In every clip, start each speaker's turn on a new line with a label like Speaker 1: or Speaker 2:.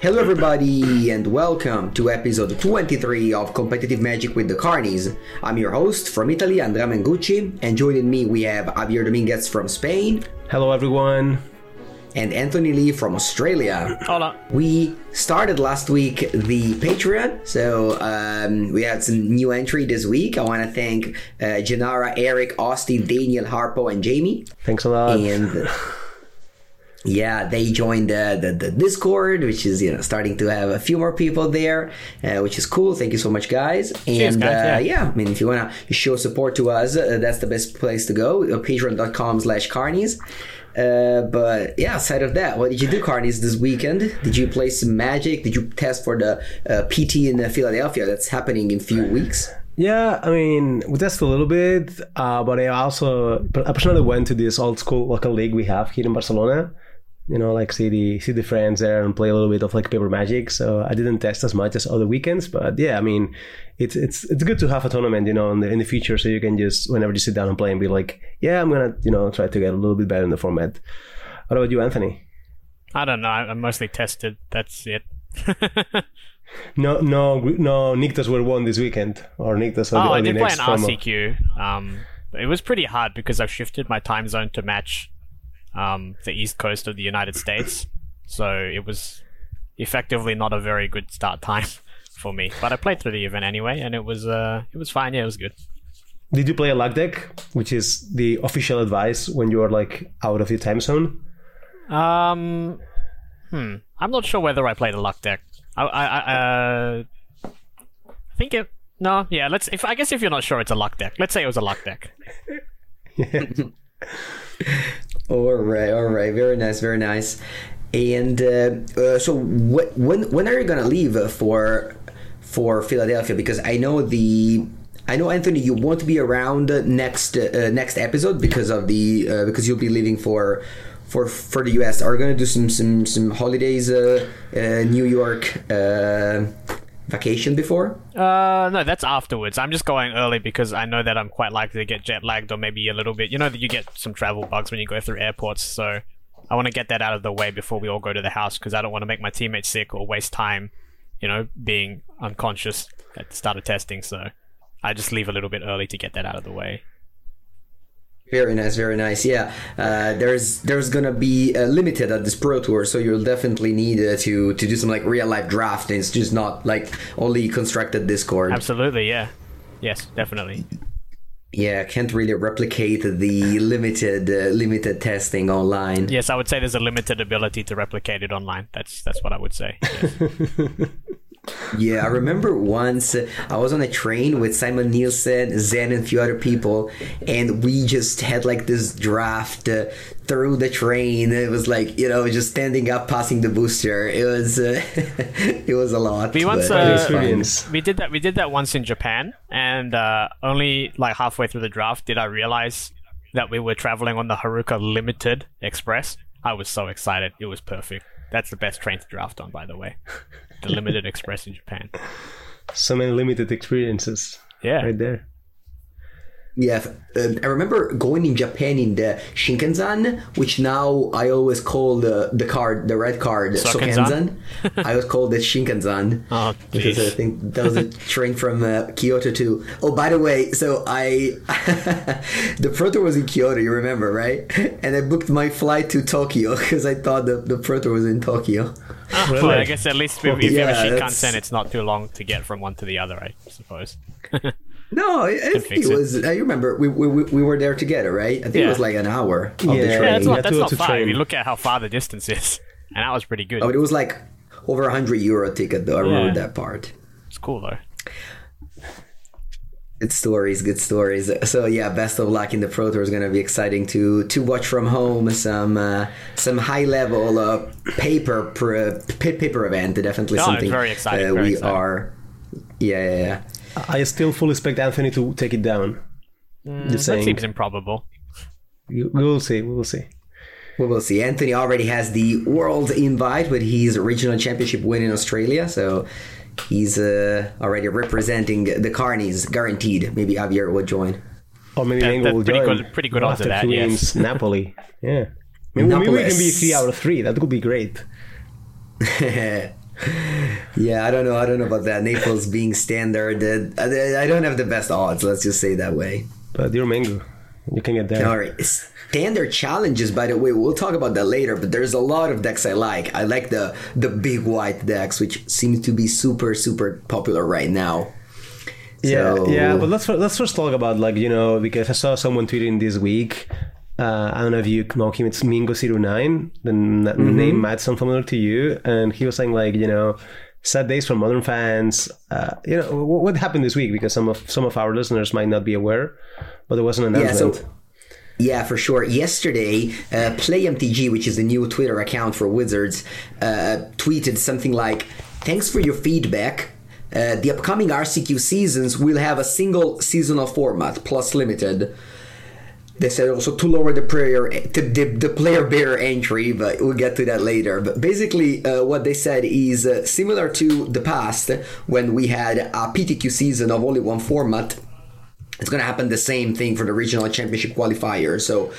Speaker 1: Hello, everybody, and welcome to episode 23 of Competitive Magic with the Karnies. I'm your host from Italy, Andrea Mengucci, and joining me we have Javier Dominguez from Spain
Speaker 2: Hello, everyone.
Speaker 1: and Anthony Lee from Australia.
Speaker 3: Hola.
Speaker 1: We started last week the Patreon, so um, we had some new entry this week. I want to thank uh, Janara, Eric, Austin, Daniel, Harpo, and Jamie.
Speaker 2: Thanks a lot.
Speaker 1: and yeah they joined the, the, the discord which is you know starting to have a few more people there uh, which is cool thank you so much guys
Speaker 3: Cheers,
Speaker 1: and
Speaker 3: guys,
Speaker 1: uh,
Speaker 3: yeah.
Speaker 1: yeah i mean if you want to show support to us uh, that's the best place to go uh, patreon.com slash karnies uh, but yeah, aside of that, what did you do, Karnies, this weekend? Did you play some magic? Did you test for the uh, PT in uh, Philadelphia that's happening in a few weeks?
Speaker 2: yeah, I mean, we tested a little bit, uh, but I also, I personally went to this old school local league we have here in Barcelona. You know, like see the see the friends there and play a little bit of like paper magic. So I didn't test as much as other weekends, but yeah, I mean, it's it's it's good to have a tournament, you know, in the in the future, so you can just whenever you sit down and play and be like, yeah, I'm gonna you know try to get a little bit better in the format. What about you, Anthony?
Speaker 3: I don't know. I'm mostly tested. That's it.
Speaker 2: No, no, no. Nictas were won this weekend, or Nictas.
Speaker 3: Oh,
Speaker 2: the,
Speaker 3: I did play an
Speaker 2: promo.
Speaker 3: RCQ. Um, it was pretty hard because I've shifted my time zone to match um, the east coast of the United States. So it was effectively not a very good start time for me. But I played through the event anyway, and it was uh, it was fine. Yeah, it was good.
Speaker 2: Did you play a luck deck, which is the official advice when you are like out of your time zone?
Speaker 3: Um, hmm. I'm not sure whether I played a luck deck. I, I, I uh, I think it. No, yeah. Let's. If I guess if you're not sure, it's a luck deck. Let's say it was a luck deck.
Speaker 1: All right, all right, very nice, very nice. And uh, uh, so, wh- when when are you gonna leave for for Philadelphia? Because I know the I know Anthony, you won't be around next uh, next episode because of the uh, because you'll be leaving for for for the US. Are gonna do some some some holidays, uh, uh, New York uh, vacation before?
Speaker 3: Uh, no, that's afterwards. I'm just going early because I know that I'm quite likely to get jet lagged or maybe a little bit. You know that you get some travel bugs when you go through airports, so I want to get that out of the way before we all go to the house because I don't want to make my teammates sick or waste time, you know, being unconscious at the start of testing. So I just leave a little bit early to get that out of the way.
Speaker 1: Very nice, very nice. Yeah, uh, there's there's gonna be uh, limited at this pro tour, so you'll definitely need uh, to to do some like real life drafting. It's just not like only constructed Discord.
Speaker 3: Absolutely, yeah. Yes, definitely.
Speaker 1: Yeah, can't really replicate the limited uh, limited testing online.
Speaker 3: Yes, I would say there's a limited ability to replicate it online. That's that's what I would say. Yes.
Speaker 1: Yeah, I remember once uh, I was on a train with Simon Nielsen, Zen, and a few other people, and we just had like this draft uh, through the train. It was like you know just standing up, passing the booster. It was uh, it was a lot.
Speaker 3: We once, uh,
Speaker 1: fun.
Speaker 2: Experience.
Speaker 3: we did that we did that once in Japan and uh, only like halfway through the draft did I realize that we were traveling on the Haruka Limited Express. I was so excited. It was perfect. That's the best train to draft on by the way. The Limited Express in Japan.
Speaker 2: So many limited experiences
Speaker 3: Yeah.
Speaker 2: right there.
Speaker 1: Yeah, um, I remember going in Japan in the Shinkansen, which now I always call the the card, the red card,
Speaker 3: Sokenzan?
Speaker 1: Sokenzan. I always call it Shinkansen
Speaker 3: Oh,
Speaker 1: because I think that was a train from uh, Kyoto to. Oh, by the way, so I the proto was in Kyoto, you remember, right? And I booked my flight to Tokyo because I thought the the proto was in Tokyo.
Speaker 3: Well, I guess at least if, if you have a
Speaker 1: Yeah, that's-
Speaker 3: Shinkansen, it's not too long to get from one to the other, I suppose.
Speaker 1: No, I, I think
Speaker 3: fix
Speaker 1: it
Speaker 3: it.
Speaker 1: was. I remember we, we we- we were there together, right? I think it was like an hour of
Speaker 2: Yeah.
Speaker 1: the
Speaker 2: Yeah,
Speaker 1: train.
Speaker 3: Yeah, that's not
Speaker 2: have
Speaker 3: that's not far. If
Speaker 2: train.
Speaker 3: you look at how far the distance is, and that was pretty good.
Speaker 1: Oh, but it was like over a hundred euro ticket though. I remember that part.
Speaker 3: It's cool though.
Speaker 1: Good stories, good stories. So yeah, best of luck in the Pro Tour. is gonna be exciting to to watch from home. Some uh, some high level uh, paper pr- paper event. Definitely
Speaker 3: Oh,
Speaker 1: something
Speaker 3: very exciting,
Speaker 1: uh,
Speaker 3: very
Speaker 1: we
Speaker 3: exciting.
Speaker 1: are. Yeah, yeah, yeah.
Speaker 2: I still fully expect Anthony to take it down. Just
Speaker 3: That seems improbable.
Speaker 2: We we will see. We will see.
Speaker 1: We will see. Anthony already has the world invite with his regional championship win in Australia, so he's uh, already representing the Karnies, guaranteed. Maybe Javier will join.
Speaker 2: Or maybe
Speaker 3: That-
Speaker 2: Mango
Speaker 3: that's
Speaker 2: will
Speaker 3: pretty
Speaker 2: join.
Speaker 3: good- pretty good odds of
Speaker 2: after
Speaker 3: that, yes.
Speaker 2: wins Napoli. Yeah. Maybe, maybe we can be three out of three. That would be great.
Speaker 1: Yeah, I don't know. I don't know about that. Naples being standard. Uh, I I don't have the best odds. Let's just say that way.
Speaker 2: But you're Mango. You can get there.
Speaker 1: All right. Standard challenges, by the way, we'll talk about that later. But there's a lot of decks I like. I like the the big white decks, which seems to be super super popular right now.
Speaker 2: Yeah,
Speaker 1: So-
Speaker 2: yeah. But let's let's first talk about like you know because I saw someone tweeting this week. Uh, I don't know if you know him. It's Mengu 09 The
Speaker 1: Mm-hmm.
Speaker 2: name might sound familiar to you, and he was saying like you know, sad days for modern fans. Uh, you know wh- what happened this week because some of some of our listeners might not be aware, but there was an
Speaker 1: Yeah,
Speaker 2: announcement.
Speaker 1: so yeah, for sure. Yesterday, uh, PlayMTG, which is the new Twitter account for Wizards, uh, tweeted something like, "Thanks for your feedback. Uh, the upcoming RCQ seasons will have a single seasonal format plus limited." They said also to lower the player the, the, player barrier entry, but we'll get to that later. But basically, uh, what they said is uh, similar to the past when we had a PTQ season of only one format it's going to happen the same thing for the regional championship qualifier. So,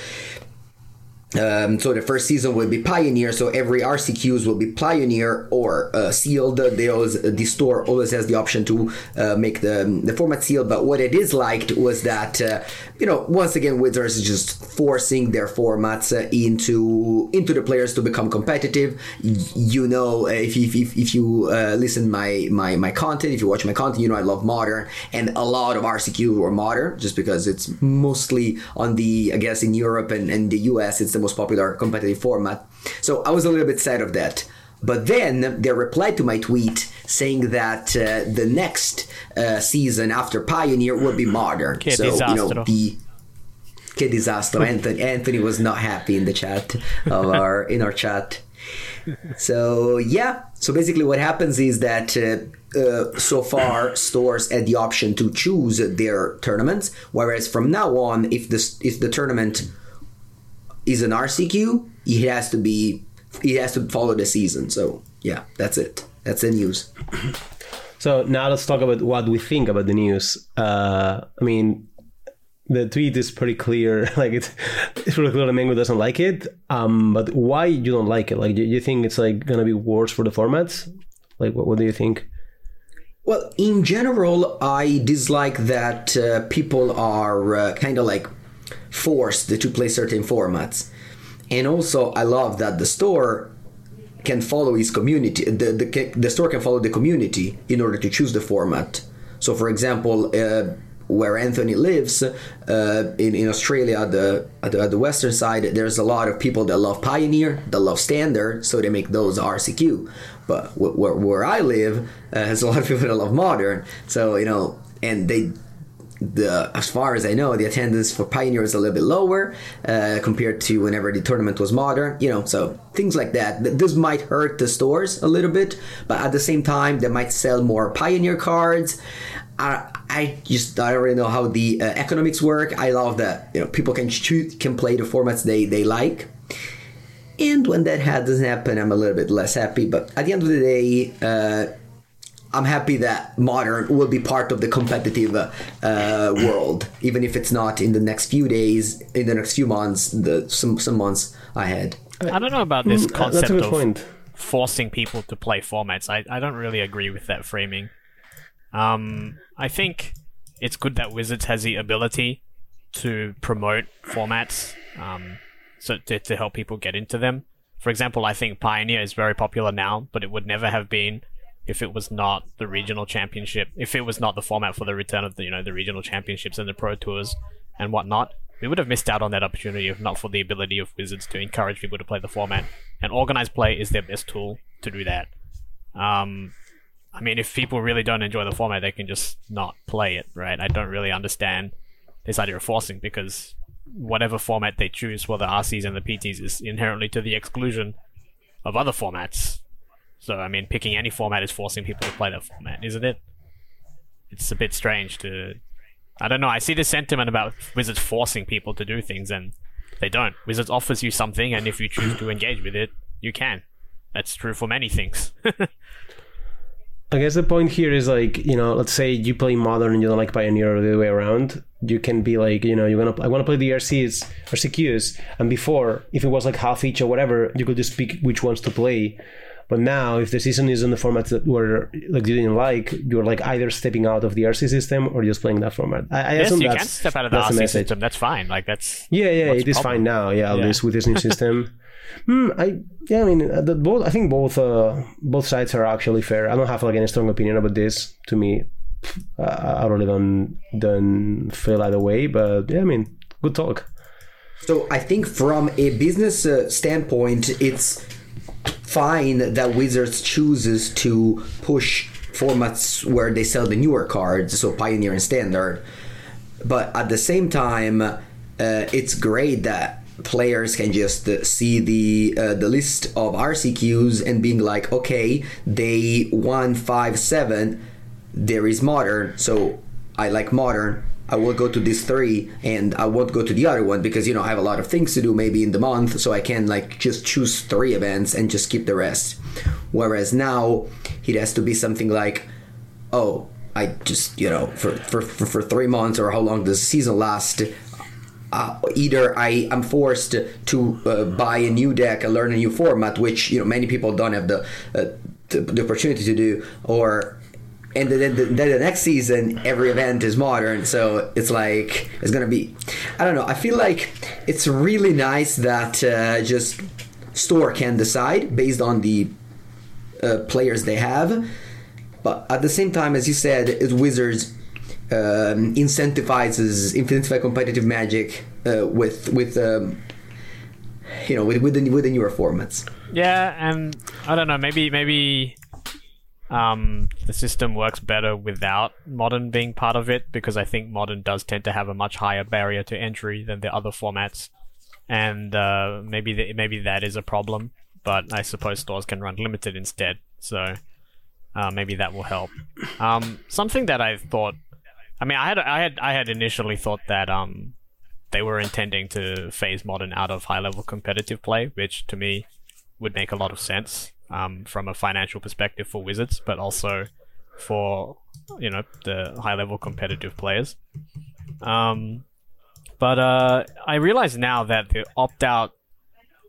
Speaker 1: um, so the first season will be Pioneer. So every RCQs will be Pioneer or uh, sealed. Always, the store always has the option to uh, make the the format sealed. But what it is liked was that uh, you know once again Wizards is just forcing their formats uh, into into the players to become competitive. You know, uh, if if, if, if you uh, listen my my my content, if you watch my content, you know I love modern, and a lot of RCQ were modern, just because it's mostly on the I guess in Europe and, and the US, it's the most popular competitive format. So I was a little bit sad of that. But then they replied to my tweet saying that uh, the next uh, season after Pioneer would be modern.
Speaker 3: Che
Speaker 1: so you know the che disastro. Anthony Anthony was not happy in the chat of our in our chat. So yeah, so basically what happens is that uh, uh, so far stores had the option to choose their tournaments, whereas from now on, if this if the tournament is an RCQ, it has to be it has to follow the season. So yeah, that's it. That's the news.
Speaker 2: So now let's talk about what we think about the news. Uh, I mean, the tweet is pretty clear. Like it's it's pretty clear that Mango doesn't like it. Um, but why you don't like it? Like, do you think it's like gonna be worse for the formats? Like, what, what do you think?
Speaker 1: Well, in general, I dislike that uh, people are uh, kind of like forced to play certain formats. And also, I love that the store can follow its community. The, the, the store can follow the community in order to choose the format. So, for example, uh, where Anthony lives uh, in, in Australia, the, at the at the western side, there's a lot of people that love Pioneer, that love Standard, so they make those RCQ. But where, where I live, uh, there's a lot of people that love Modern, so you know, and they the as far as I know, the attendance for Pioneer is a little bit lower uh, compared to whenever the tournament was modern. You know, so things like that. This might hurt the stores a little bit, but at the same time, they might sell more Pioneer cards. I, I just I don't really know how the uh, economics work. I love that you know people can choose can play the formats they they like. And when that ha- doesn't happen, I'm a little bit less happy. But at the end of the day, uh, I'm happy that modern will be part of the competitive uh, uh, world, even if it's not in the next few days, in the next few months, the some some months ahead.
Speaker 3: I don't know about this concept
Speaker 2: That's a good
Speaker 3: of
Speaker 2: point.
Speaker 3: forcing people to play formats. I, I don't really agree with that framing. Um, I think it's good that Wizards has the ability to promote formats, um, so to, to help people get into them. For example, I think Pioneer is very popular now, but it would never have been if it was not the regional championship. If it was not the format for the return of the you know the regional championships and the pro tours and whatnot, we would have missed out on that opportunity if not for the ability of Wizards to encourage people to play the format. And organized play is their best tool to do that. Um, I mean, if people really don't enjoy the format, they can just not play it, right? I don't really understand this idea of forcing because whatever format they choose for the RCs and the PTs is inherently to the exclusion of other formats. So, I mean, picking any format is forcing people to play that format, isn't it? It's a bit strange to. I don't know. I see the sentiment about Wizards forcing people to do things, and they don't. Wizards offers you something, and if you choose to engage with it, you can. That's true for many things.
Speaker 2: I guess the point here is like, you know, let's say you play modern and you don't like Pioneer or the other way around. You can be like, you know, you're gonna I want to play the RCs RCQs, and before, if it was like half each or whatever, you could just pick which ones to play. But now, if the season is in the format that were like you didn't like, you're like either stepping out of the RC system or just playing that format. I, I
Speaker 3: Yes,
Speaker 2: assume
Speaker 3: you
Speaker 2: that's,
Speaker 3: can step out of the
Speaker 2: that's
Speaker 3: RC
Speaker 2: message.
Speaker 3: system. That's fine. Like that's
Speaker 2: Yeah, yeah,
Speaker 3: What's
Speaker 2: it
Speaker 3: the
Speaker 2: is
Speaker 3: problem?
Speaker 2: fine now. Yeah, at
Speaker 3: Yeah.
Speaker 2: least with this new system. Hmm, I yeah, I mean, uh, the, both. I think both uh, both sides are actually fair. I don't have like any strong opinion about this. To me, uh, I really don't don't feel either way. But yeah, I mean, good talk.
Speaker 1: So I think from a business uh, standpoint, it's fine that Wizards chooses to push formats where they sell the newer cards, so Pioneer and Standard. But at the same time, uh, it's great that players can just see the uh, the list of RCQs and being like, okay, day one five seven, there is modern, so I like modern. I will go to these three, and I won't go to the other one because you know I have a lot of things to do maybe in the month, so I can like just choose three events and just skip the rest. Whereas now it has to be something like, oh, I just you know for for, for, for three months or how long does the season last? Uh, either I am forced to uh, buy a new deck and learn a new format, which you know many people don't have the uh, the, the opportunity to do, or and then the, the next season every event is modern, so it's like it's gonna be. I don't know. I feel like it's really nice that uh, just store can decide based on the uh, players they have, but at the same time, as you said, it Wizards um, incentivizes incentivize competitive magic uh, with with um, you know with with the, with the newer formats.
Speaker 3: Yeah, and I don't know. Maybe maybe um, the system works better without modern being part of it because I think modern does tend to have a much higher barrier to entry than the other formats, and uh, maybe the, maybe that is a problem. But I suppose stores can run limited instead, so uh, maybe that will help. Um, something that I thought, I mean, I had I had I had initially thought that um, they were intending to phase modern out of high level competitive play, which to me would make a lot of sense um, from a financial perspective for Wizards, but also for you know the high level competitive players. Um, but uh, I realize now that the opt out,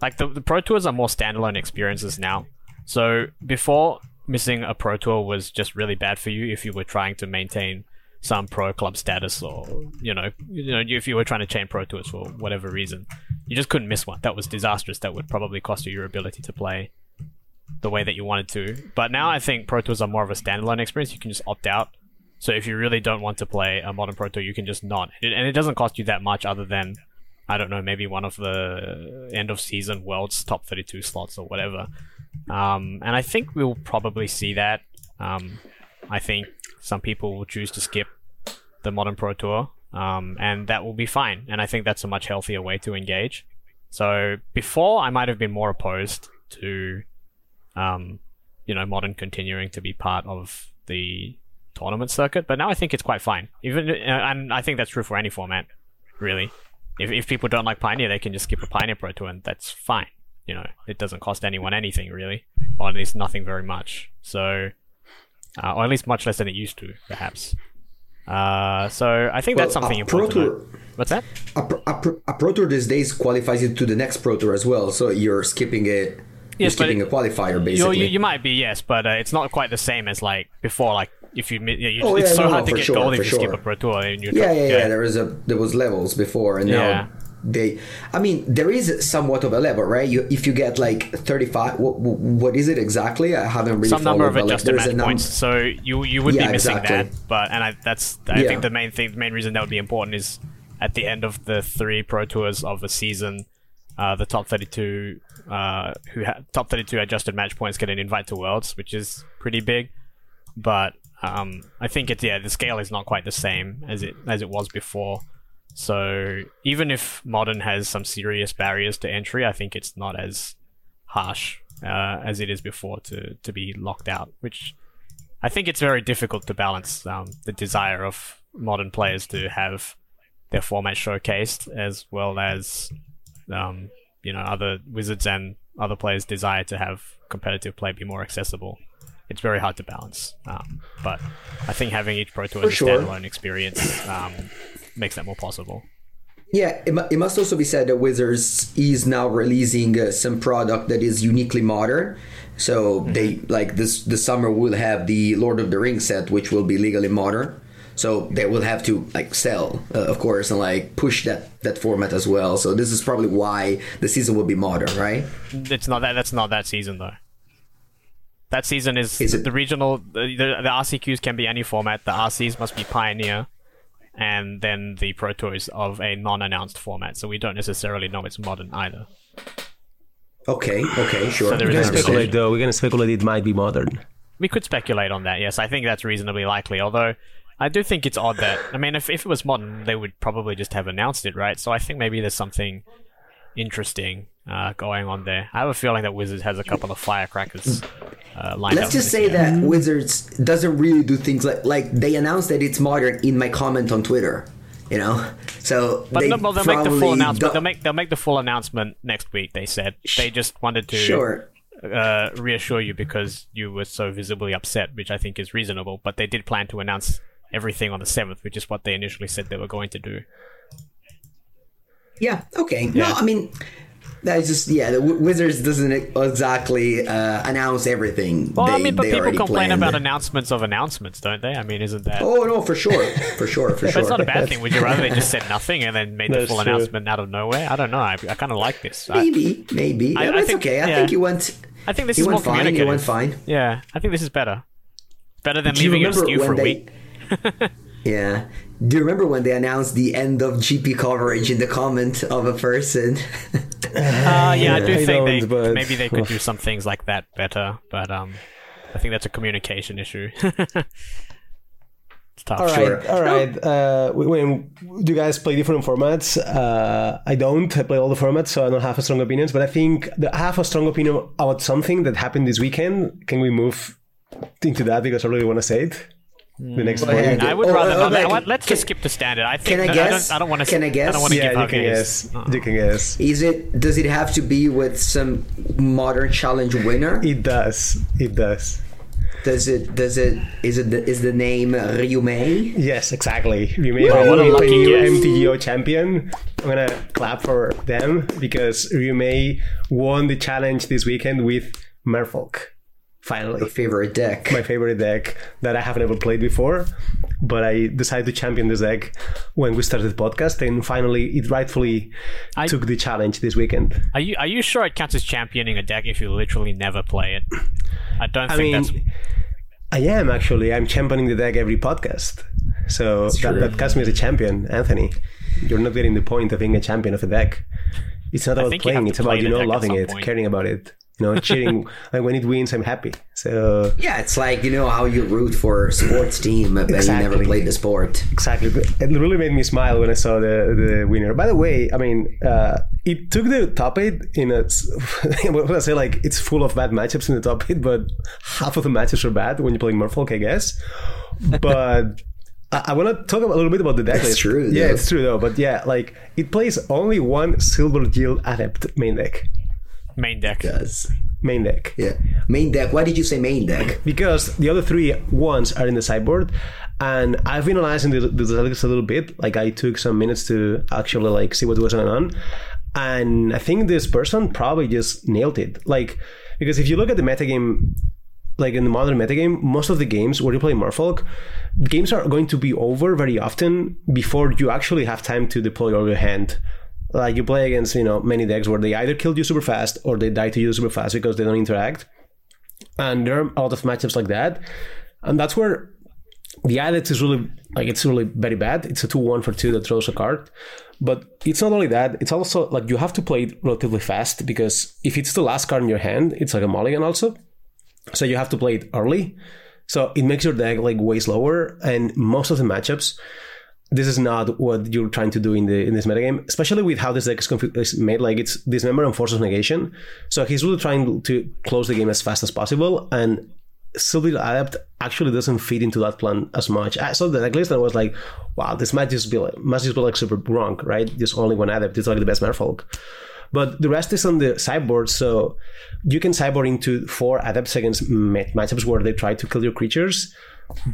Speaker 3: like the, the Pro Tours are more standalone experiences now. So before missing a Pro Tour was just really bad for you if you were trying to maintain some pro club status or you know you know if you were trying to chain pro tours for whatever reason you just couldn't miss one that was disastrous that would probably cost you your ability to play the way that you wanted to. But now i think pro tours are more of a standalone experience. You can just opt out. So if you really don't want to play a modern pro tour you can just not. And it doesn't cost you that much other than i don't know maybe one of the end of season world's top 32 slots or whatever. Um, and i think we'll probably see that. Um, i think some people will choose to skip the modern pro tour um, and that will be fine. And i think that's a much healthier way to engage. So before i might have been more opposed to um, you know modern continuing to be part of the tournament circuit. But now i think it's quite fine. Even uh, and i think that's true for any format really. If, if people don't like pioneer they can just skip a pioneer pro tour and that's fine. You know it doesn't cost anyone anything really or at least nothing very much. So uh, or at least much less than it used to, perhaps. Uh, so I think that's something important. to
Speaker 1: Tour-
Speaker 3: What's that?
Speaker 1: A, a, pro- a pro tour these days qualifies you to the next pro tour as well, so you're skipping a you're
Speaker 3: Yes, but
Speaker 1: skipping a qualifier basically.
Speaker 3: you, you might be yes, but uh, it's not quite the same as like before. Like if you, yeah, you
Speaker 1: Oh,
Speaker 3: it's
Speaker 1: yeah,
Speaker 3: so
Speaker 1: no,
Speaker 3: hard
Speaker 1: no,
Speaker 3: to get
Speaker 1: sure,
Speaker 3: gold if you skip a pro tour. And you're
Speaker 1: yeah, yeah, yeah, There is a there was levels before, and
Speaker 3: Yeah.
Speaker 1: now they. I mean, there is somewhat of a level, right? You if you get like thirty five. What, what is it exactly? I haven't really
Speaker 3: some number of
Speaker 1: like,
Speaker 3: adjusted
Speaker 1: a
Speaker 3: match
Speaker 1: num-
Speaker 3: points. So you you would
Speaker 1: Yeah,
Speaker 3: be missing
Speaker 1: exactly.
Speaker 3: that. But and I that's I
Speaker 1: Yeah.
Speaker 3: think the main thing, the main reason that would be important is at the end of the three pro tours of a season, uh, the top thirty two uh, who ha- top thirty two adjusted match points get an invite to Worlds, which is pretty big. But um, I think it's yeah the scale is not quite the same as it as it was before. So even if modern has some serious barriers to entry, I think it's not as harsh uh, as it is before to to be locked out. Which I think it's very difficult to balance um, the desire of modern players to have their format showcased as well as um, you know other wizards and other players' desire to have competitive play be more accessible. It's very hard to balance, um, but I think having each pro tour
Speaker 1: For
Speaker 3: as a
Speaker 1: sure.
Speaker 3: standalone experience um, makes that more possible.
Speaker 1: Yeah, it, it must also be said that Wizards is now releasing uh, some product that is uniquely modern. So they like this the summer will have the Lord of the Rings set, which will be legally modern. So they will have to like sell, uh, of course, and like push that that format as well. So this is probably why the season will be modern, right?
Speaker 3: It's not that. That's not that season though. That season is,
Speaker 1: Is
Speaker 3: the,
Speaker 1: it-
Speaker 3: the regional. The, the, the RCQs can be any format. The RCs must be Pioneer, and then the Pro Tours of a non-announced format. So we don't necessarily know it's modern either.
Speaker 1: Okay, okay, sure.
Speaker 3: So there
Speaker 2: We're
Speaker 3: is
Speaker 2: gonna
Speaker 3: a
Speaker 2: speculate though. We're gonna speculate it might be modern.
Speaker 3: We could speculate on that. Yes, I think that's reasonably likely. Although I do think it's odd that I mean, if if it was modern, they would probably just have announced it, right? So I think maybe there's something interesting uh, going on there. I have a feeling that Wizards has a couple of firecrackers uh.
Speaker 1: Let's just say
Speaker 3: year.
Speaker 1: that Wizards doesn't really do things like like they announced that it's modern in my comment on Twitter. You know, so
Speaker 3: But
Speaker 1: they
Speaker 3: no, well, they'll make the full announcement.
Speaker 1: don't-
Speaker 3: They'll make they'll make the full announcement next week. They said they just wanted to
Speaker 1: Sure.
Speaker 3: uh, reassure you because you were so visibly upset, which I think is reasonable. But they did plan to announce everything on the seventh, which is what they initially said they were going to do.
Speaker 1: Yeah. Okay.
Speaker 3: Yeah.
Speaker 1: No, I mean, that's just yeah. The Wizards doesn't exactly uh, announce everything.
Speaker 3: Well,
Speaker 1: they,
Speaker 3: I mean, but
Speaker 1: they
Speaker 3: people complain
Speaker 1: planned.
Speaker 3: about announcements of announcements, don't they? I mean, isn't that?
Speaker 1: Oh no, for sure, for sure, for
Speaker 3: But
Speaker 1: sure.
Speaker 3: it's not a bad thing. Would you rather they just said nothing and then made the full
Speaker 2: true.
Speaker 3: announcement out of nowhere? I don't know. I, I kind of like this. I,
Speaker 1: Maybe, maybe.
Speaker 3: I-
Speaker 1: Yeah,
Speaker 3: I
Speaker 1: it's
Speaker 3: think-
Speaker 1: okay. I
Speaker 3: yeah.
Speaker 1: think you went.
Speaker 3: I think this
Speaker 1: You
Speaker 3: is more
Speaker 1: went fine. You
Speaker 3: communicative.
Speaker 1: went fine.
Speaker 3: Yeah, I think this is better. Better than
Speaker 1: Do you
Speaker 3: leaving it
Speaker 1: remember
Speaker 3: askew for a
Speaker 1: when
Speaker 3: week.
Speaker 1: They? yeah. Do you remember when they announced the end of GP coverage in the comment of a person?
Speaker 3: Uh, yeah, I do
Speaker 2: I
Speaker 3: think they
Speaker 2: but-
Speaker 3: maybe they could do some things like that better, but um, I think that's a communication issue. it's tough.
Speaker 2: All right,
Speaker 1: Sure.
Speaker 2: all right. Uh, we- when do you guys play different formats? Uh, I don't. I play all the formats, so I don't have a strong opinions. But I think that I have a strong opinion about something that happened this weekend. Can we move into that because I really want to say it? The next
Speaker 1: Go ahead.
Speaker 2: point.
Speaker 3: I would
Speaker 1: Oh,
Speaker 3: rather
Speaker 1: oh,
Speaker 3: not.
Speaker 1: okay.
Speaker 3: Let's
Speaker 1: Can-
Speaker 3: just skip the standard. I think
Speaker 1: can I
Speaker 3: I
Speaker 1: guess?
Speaker 3: don't, I don't want to.
Speaker 1: Can I
Speaker 3: I
Speaker 1: guess?
Speaker 3: don't want to
Speaker 2: Yeah,
Speaker 3: give
Speaker 2: you can
Speaker 3: guess.
Speaker 2: guess. You can guess.
Speaker 1: Is it? Does it have to be with some modern challenge winner?
Speaker 2: It does. It does.
Speaker 1: Does it? Does it? Is it? The, is the name Ryumei?
Speaker 2: Yes, exactly. We made
Speaker 3: Wow,
Speaker 2: a
Speaker 3: what a
Speaker 2: new,
Speaker 3: lucky
Speaker 2: new
Speaker 3: guess.
Speaker 2: MTGO champion. I'm gonna clap for them because Ryumei won the challenge this weekend with Merfolk. Finally,
Speaker 1: Your favorite deck?
Speaker 2: my favorite deck that I have never played before, but I decided to champion this deck when we started the podcast, and finally, it rightfully
Speaker 3: I-
Speaker 2: took the challenge this weekend.
Speaker 3: Are you are you sure it counts as championing a deck if you literally never play it? I don't
Speaker 2: I
Speaker 3: think
Speaker 2: mean,
Speaker 3: that's.
Speaker 2: I am actually. I'm championing the deck every podcast, so that,
Speaker 1: true.
Speaker 2: that counts me as a champion, Anthony. You're not getting the point of being a champion of a deck. It's not about
Speaker 3: think you have
Speaker 2: playing;
Speaker 3: to
Speaker 2: it's about you know loving it,
Speaker 3: point.
Speaker 2: caring about it. You know, cheering. like when it wins, I'm happy. So
Speaker 1: Yeah, it's like you know how you root for a sports team, but you never played the sport.
Speaker 2: Exactly. It really made me smile when I saw the, the winner. By the way, I mean, uh, it took the top eight in a. What would I say? Like, it's full of bad matchups in the top eight, but half of the matches are bad when you're playing Merfolk, I guess. But. I, want to talk a little bit about the deck list.
Speaker 1: true,
Speaker 2: Yeah,
Speaker 1: though.
Speaker 2: it's true though. But yeah, like it plays only one Silvergill Adept main deck.
Speaker 3: Main deck.
Speaker 1: Does
Speaker 2: Main deck.
Speaker 1: yeah main deck? Why did you say main deck?
Speaker 2: because the other three ones are in the sideboard and i've been analyzing the, the decks a little bit like i took some minutes to actually like see what was going on and i think this person probably just nailed it like because if you look at the metagame like in the modern metagame most of the games where you play Merfolk, games are going to be over very often before you actually have time to deploy all your hand like you play against you know many decks where they either kill you super fast or they die to you super fast because they don't interact. And there are a lot of matchups like that. And that's where the Alex is really like it's really very bad. It's a 2-1 for 2 that throws a card. But it's not only that it's also like you have to play it relatively fast because if it's the last card in your hand it's like a mulligan also. So you have to play it early. So it makes your deck like way slower. And most of the matchups this is not what you're trying to do in the in this metagame, especially with how this deck is, is made. Like it's dismember and forces negation. So he's really trying to close the game as fast as possible. And Silvergill Adept actually doesn't fit into that plan as much. I saw the deck list was like, wow, this might just be like, must just be like super wrong, right? Just only one Adept It's like the best Merfolk. But the rest is on the sideboard, so you can sideboard into four adepts against matchups where they try to kill your creatures.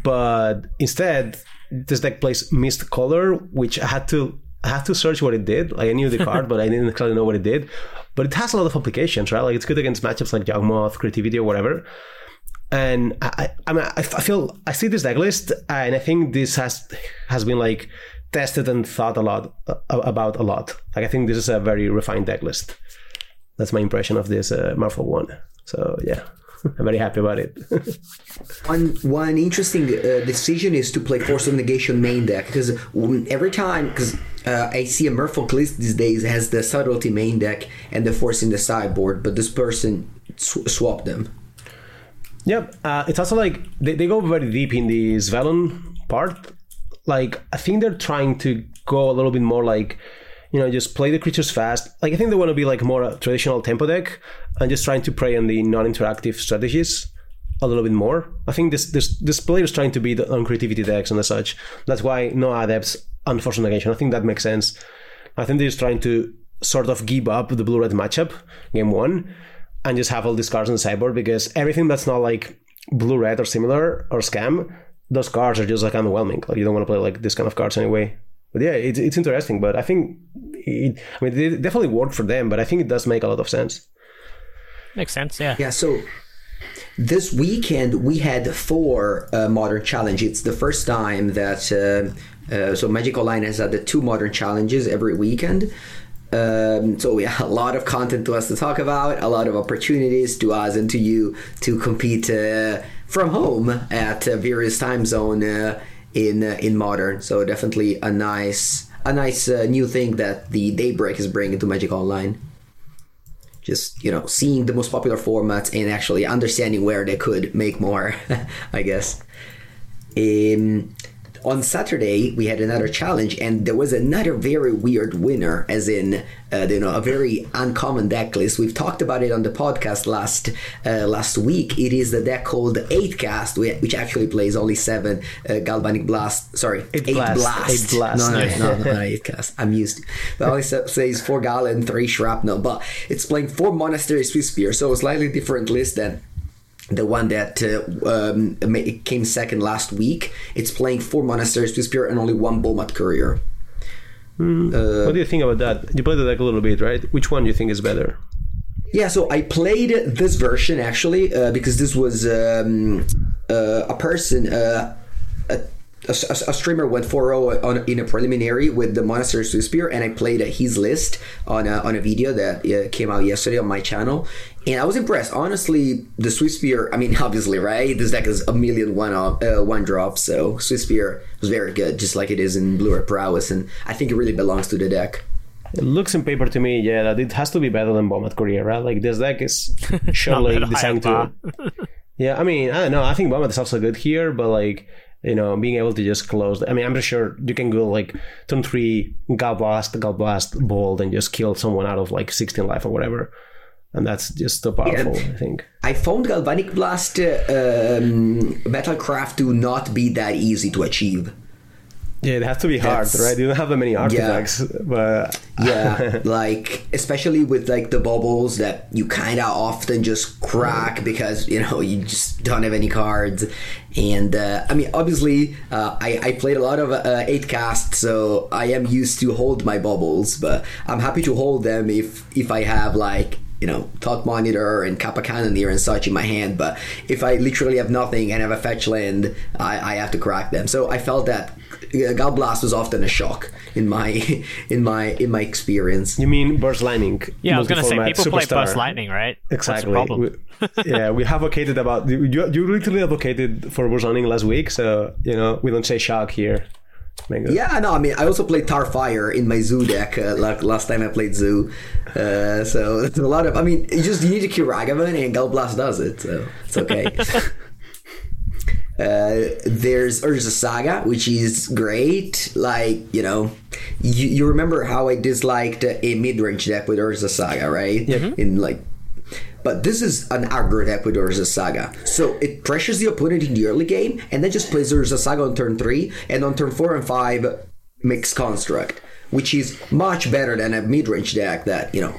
Speaker 2: But instead, this deck plays Mistcaller, which I had to I had to search what it did. Like I knew the card, but I didn't actually know what it did. But it has a lot of applications, right? Like it's good against matchups like Yawgmoth, Creativity, or whatever. And I, I, I mean, I, I feel I see this deck list, and I think this has has been like tested and thought a lot uh, about a lot. Like I think this is a very refined deck list. That's my impression of this uh, Marvel one. So yeah, I'm very happy about it.
Speaker 1: One one interesting uh, decision is to play Force of Negation main deck because every time because uh, I see a Merfolk list these days has the Subtlety main deck and the Force in the sideboard, but this person sw- swapped them.
Speaker 2: Yep, uh, it's also like they, they go very deep in the Svyelun part. Like I think they're trying to go a little bit more like you know just play the creatures fast. Like I think they want to be like more a traditional tempo deck and just trying to play on the non-interactive strategies a little bit more. I think this this this player is trying to be the, on creativity decks and as such. That's why no adepts on Force Negation. I think that makes sense. I think they're just trying to sort of give up the blue red matchup game one and just have all these cards on the sideboard because everything that's not like blue red or similar or scam, those cards are just like underwhelming. Like you don't want to play like this kind of cards anyway. But yeah, it's it's interesting. But I think it, I mean it definitely worked for them. But I think it does make a lot of sense.
Speaker 3: Makes sense, yeah.
Speaker 1: Yeah, so this weekend we had four uh, modern challenges. It's the first time that uh, uh, so Magic Online has had the two modern challenges every weekend. Um, so have a lot of content to us to talk about, a lot of opportunities to us and to you to compete uh, from home at uh, various time zone uh, in uh, in modern. So definitely a nice a nice uh, new thing that the Daybreak is bringing to Magic Online. Just you know, seeing the most popular formats and actually understanding where they could make more, I guess. Um, on Saturday we had another challenge, and there was another very weird winner, as in uh, you know a very uncommon deck list. We've talked about it on the podcast last uh, last week. It is the deck called Eight Cast, which actually plays only seven uh, Galvanic Blast. Sorry,
Speaker 2: Eight Blast. Eight Blast.
Speaker 1: No, no, no, no, not Eight Cast. I'm used. To. But only says four Gala and three Shrapnel, but it's playing four Monastery Swiftspear, so a slightly different list than the one that uh, um, came second last week. It's playing four Monastery Swiftspear and only one Bomat Courier.
Speaker 2: Mm. Uh, what do you think about that? You played the deck a little bit, right? Which one do you think is better?
Speaker 1: Yeah, so I played this version actually uh, because this was um, uh, a person, uh, a a, a, streamer went 4-0 on, in a preliminary with the Monastery Swiftspear, and I played his list on a, on a video that uh, came out yesterday on my channel, and I was impressed. Honestly, the Swiftspear. I mean, obviously, right? This deck is a million one uh, one drop, so Swiftspear was very good, just like it is in Blue Red Prowess, and I think it really belongs to the deck.
Speaker 2: It looks in paper to me, yeah, that it has to be better than Bomat Courier, right? Like this deck is surely designed to. yeah, I mean, I don't know. I think Bomat is also good here, but like you know, being able to just close. I mean, I'm pretty sure you can go like turn three, Galblast, Galblast, Bold, and just kill someone out of like 16 life or whatever. And that's just so powerful, yeah. I think.
Speaker 1: I found Galvanic Blast uh, um, Metalcraft to not be that easy to achieve.
Speaker 2: Yeah, it has to be hard, That's, right? You don't have that many artifacts, yeah. but
Speaker 1: yeah, like especially with like the bubbles that you kind of often just crack because you know you just don't have any cards. And uh, I mean, obviously, uh, I, I played a lot of uh, eight cast, so I am used to hold my bubbles, but I'm happy to hold them if if I have like you know, Thought Monitor and Kappa Cannoneer and such in my hand, but if I literally have nothing and have a fetch land, I, I have to crack them. So I felt that Galblast was often a shock in my in my in my experience.
Speaker 2: You mean Burst Lightning?
Speaker 3: Yeah, I was going to say people superstar. play Burst Lightning, right?
Speaker 2: Exactly. We, yeah, we advocated about you. You literally advocated for Burst Lightning last week, so you know we don't say shock here.
Speaker 1: Mango. Yeah, no, I mean, I also played Tarfire in my Zoo deck uh, like last time I played Zoo. Uh, so it's a lot of, I mean, you just you need to kill Ragavan and Galblast does it, so it's okay. Uh, there's Urza Saga, which is great. Like, you know, you, you remember how I disliked a mid range deck with Urza Saga, right?
Speaker 2: Yeah.
Speaker 1: In like but this is an aggro deck with Urza Saga. So it pressures the opponent in the early game and then just plays Urza Saga on turn 3 and on turn 4 and 5 makes Construct, which is much better than a mid range deck that, you know,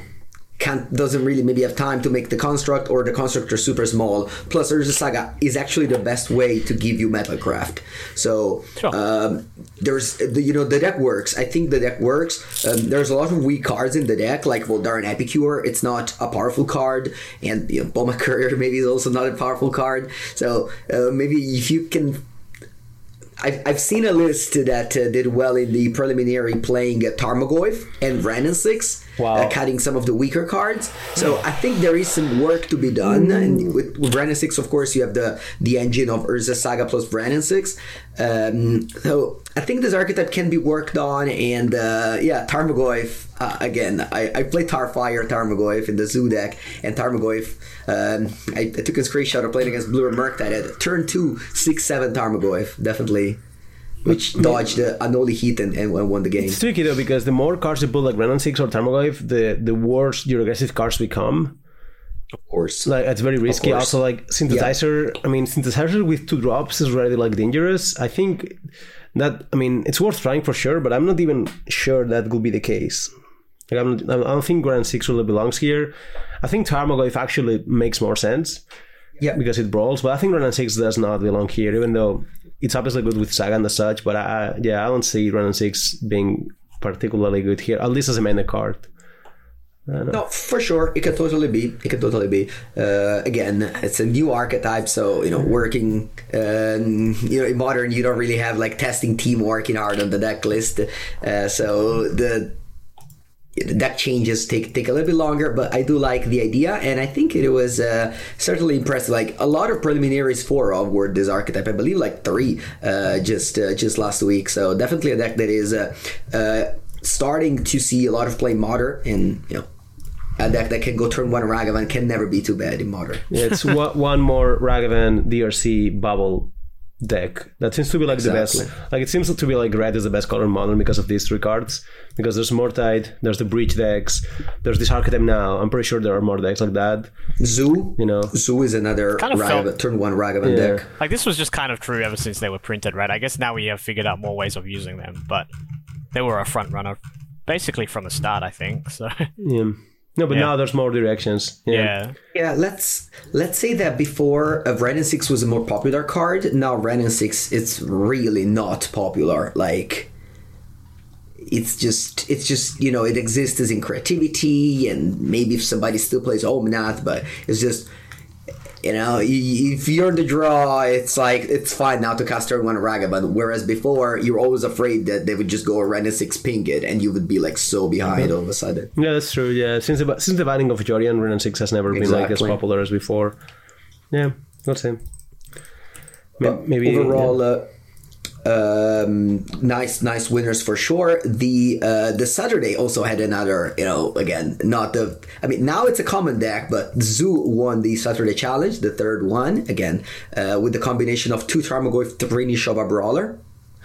Speaker 1: can't doesn't really maybe have time to make the construct or the construct are super small. Plus, Urza Saga is actually the best way to give you Metalcraft. So
Speaker 3: Sure.
Speaker 1: um, there's the, you know the deck works. I think the deck works. Um, there's a lot of weak cards in the deck, like Voldaren Epicure. It's not a powerful card, and you know, Bomat Courier maybe is also not a powerful card. So uh, maybe if you can I've, I've seen a list that uh, did well in the preliminary playing uh, Tarmogoyf and Wrenn and 6,
Speaker 2: Wow.
Speaker 1: uh, cutting some of the weaker cards. So I think there is some work to be done. And with, with Wrenn and 6, of course, you have the, the engine of Urza Saga plus Wrenn and 6. Um, so I think this archetype can be worked on. And uh, yeah, Tarmogoyf, uh, again, I, I played Tarfire Tarmogoyf in the Zoo deck, and Tarmogoyf, um, I, I took a screenshot of playing against Blue and Merc that had turn 2, 6 7 Tarmogoyf, definitely. Which dodged the Unholy Heat and, and won the game.
Speaker 2: It's tricky though because the more cards you pull like Wrenn and Six or Tarmogoyf, the the worse your aggressive cards become.
Speaker 1: Of course.
Speaker 2: Like it's very risky. Also, like synthesizer. I mean, synthesizer with two drops is already like dangerous. I think that I mean it's worth trying for sure, but I'm not even sure that will be the case. Like I'm, I don't think Wrenn and Six really belongs here. I think Tarmogoyf actually makes more sense
Speaker 1: Yeah.
Speaker 2: because it brawls, but I think Wrenn and Six does not belong here, even though it's obviously good with Saga and such. But I, yeah, I don't see Wrenn and Six being particularly good here, at least as a mana card.
Speaker 1: No, for sure, it could totally be. It could totally be. Uh, again, it's a new archetype, so you know, working. Um, you know, in modern, you don't really have like testing team working hard on the deck list. Uh, so the deck changes take take a little bit longer, but I do like the idea, and I think it was uh, certainly impressive. Like a lot of preliminaries for of Hogwarts this archetype, I believe like three uh, just uh, just last week. So definitely a deck that is uh, uh, starting to see a lot of play modern, and you know. A deck that can go turn one Ragavan can never be too bad in modern.
Speaker 2: Yeah, it's one, one more Ragavan DRC bubble deck that seems to be like the best. Like it seems to be like red is the best color in modern because of these three cards. Because there's Murktide, there's the breach decks, there's this archetype now. I'm pretty sure there are more decks like that.
Speaker 1: Zoo,
Speaker 2: You know,
Speaker 1: Zoo is another
Speaker 3: Kind of
Speaker 1: Ragavan,
Speaker 3: felt-
Speaker 1: turn one Ragavan
Speaker 2: Yeah.
Speaker 1: deck.
Speaker 3: Like this was just kind of true ever since they were printed, right? I guess now we have figured out more ways of using them, but they were a front runner basically from the start, I think. So
Speaker 2: yeah. No, but
Speaker 3: Yeah.
Speaker 2: now there's more directions. Yeah.
Speaker 3: yeah.
Speaker 1: Yeah, let's let's say that before uh, Wrenn and Six was a more popular card. Now Wrenn and Six, it's really not popular. Like, it's just it's just you know it exists as in creativity, and maybe if somebody still plays Omnath, but it's just you know if you're in the draw, it's like it's fine now to cast turn one Ragavan. Whereas before, you're always afraid that they would just go Wrenn and Six ping it, and you would be like so behind all of a sudden.
Speaker 2: Yeah, that's true. Yeah, since the since the banning of Jorian, Wrenn and Six has never been like as popular as before. Yeah, let's say. May-
Speaker 1: But
Speaker 2: Maybe
Speaker 1: overall, uh, um, nice, nice winners for sure. The uh, the Saturday also had another, you know, again, not the. I mean, now it's a common deck, but Zoo won the Saturday challenge, the third one, again, uh, with the combination of two Tarmogoyf, three Nishoba Brawler.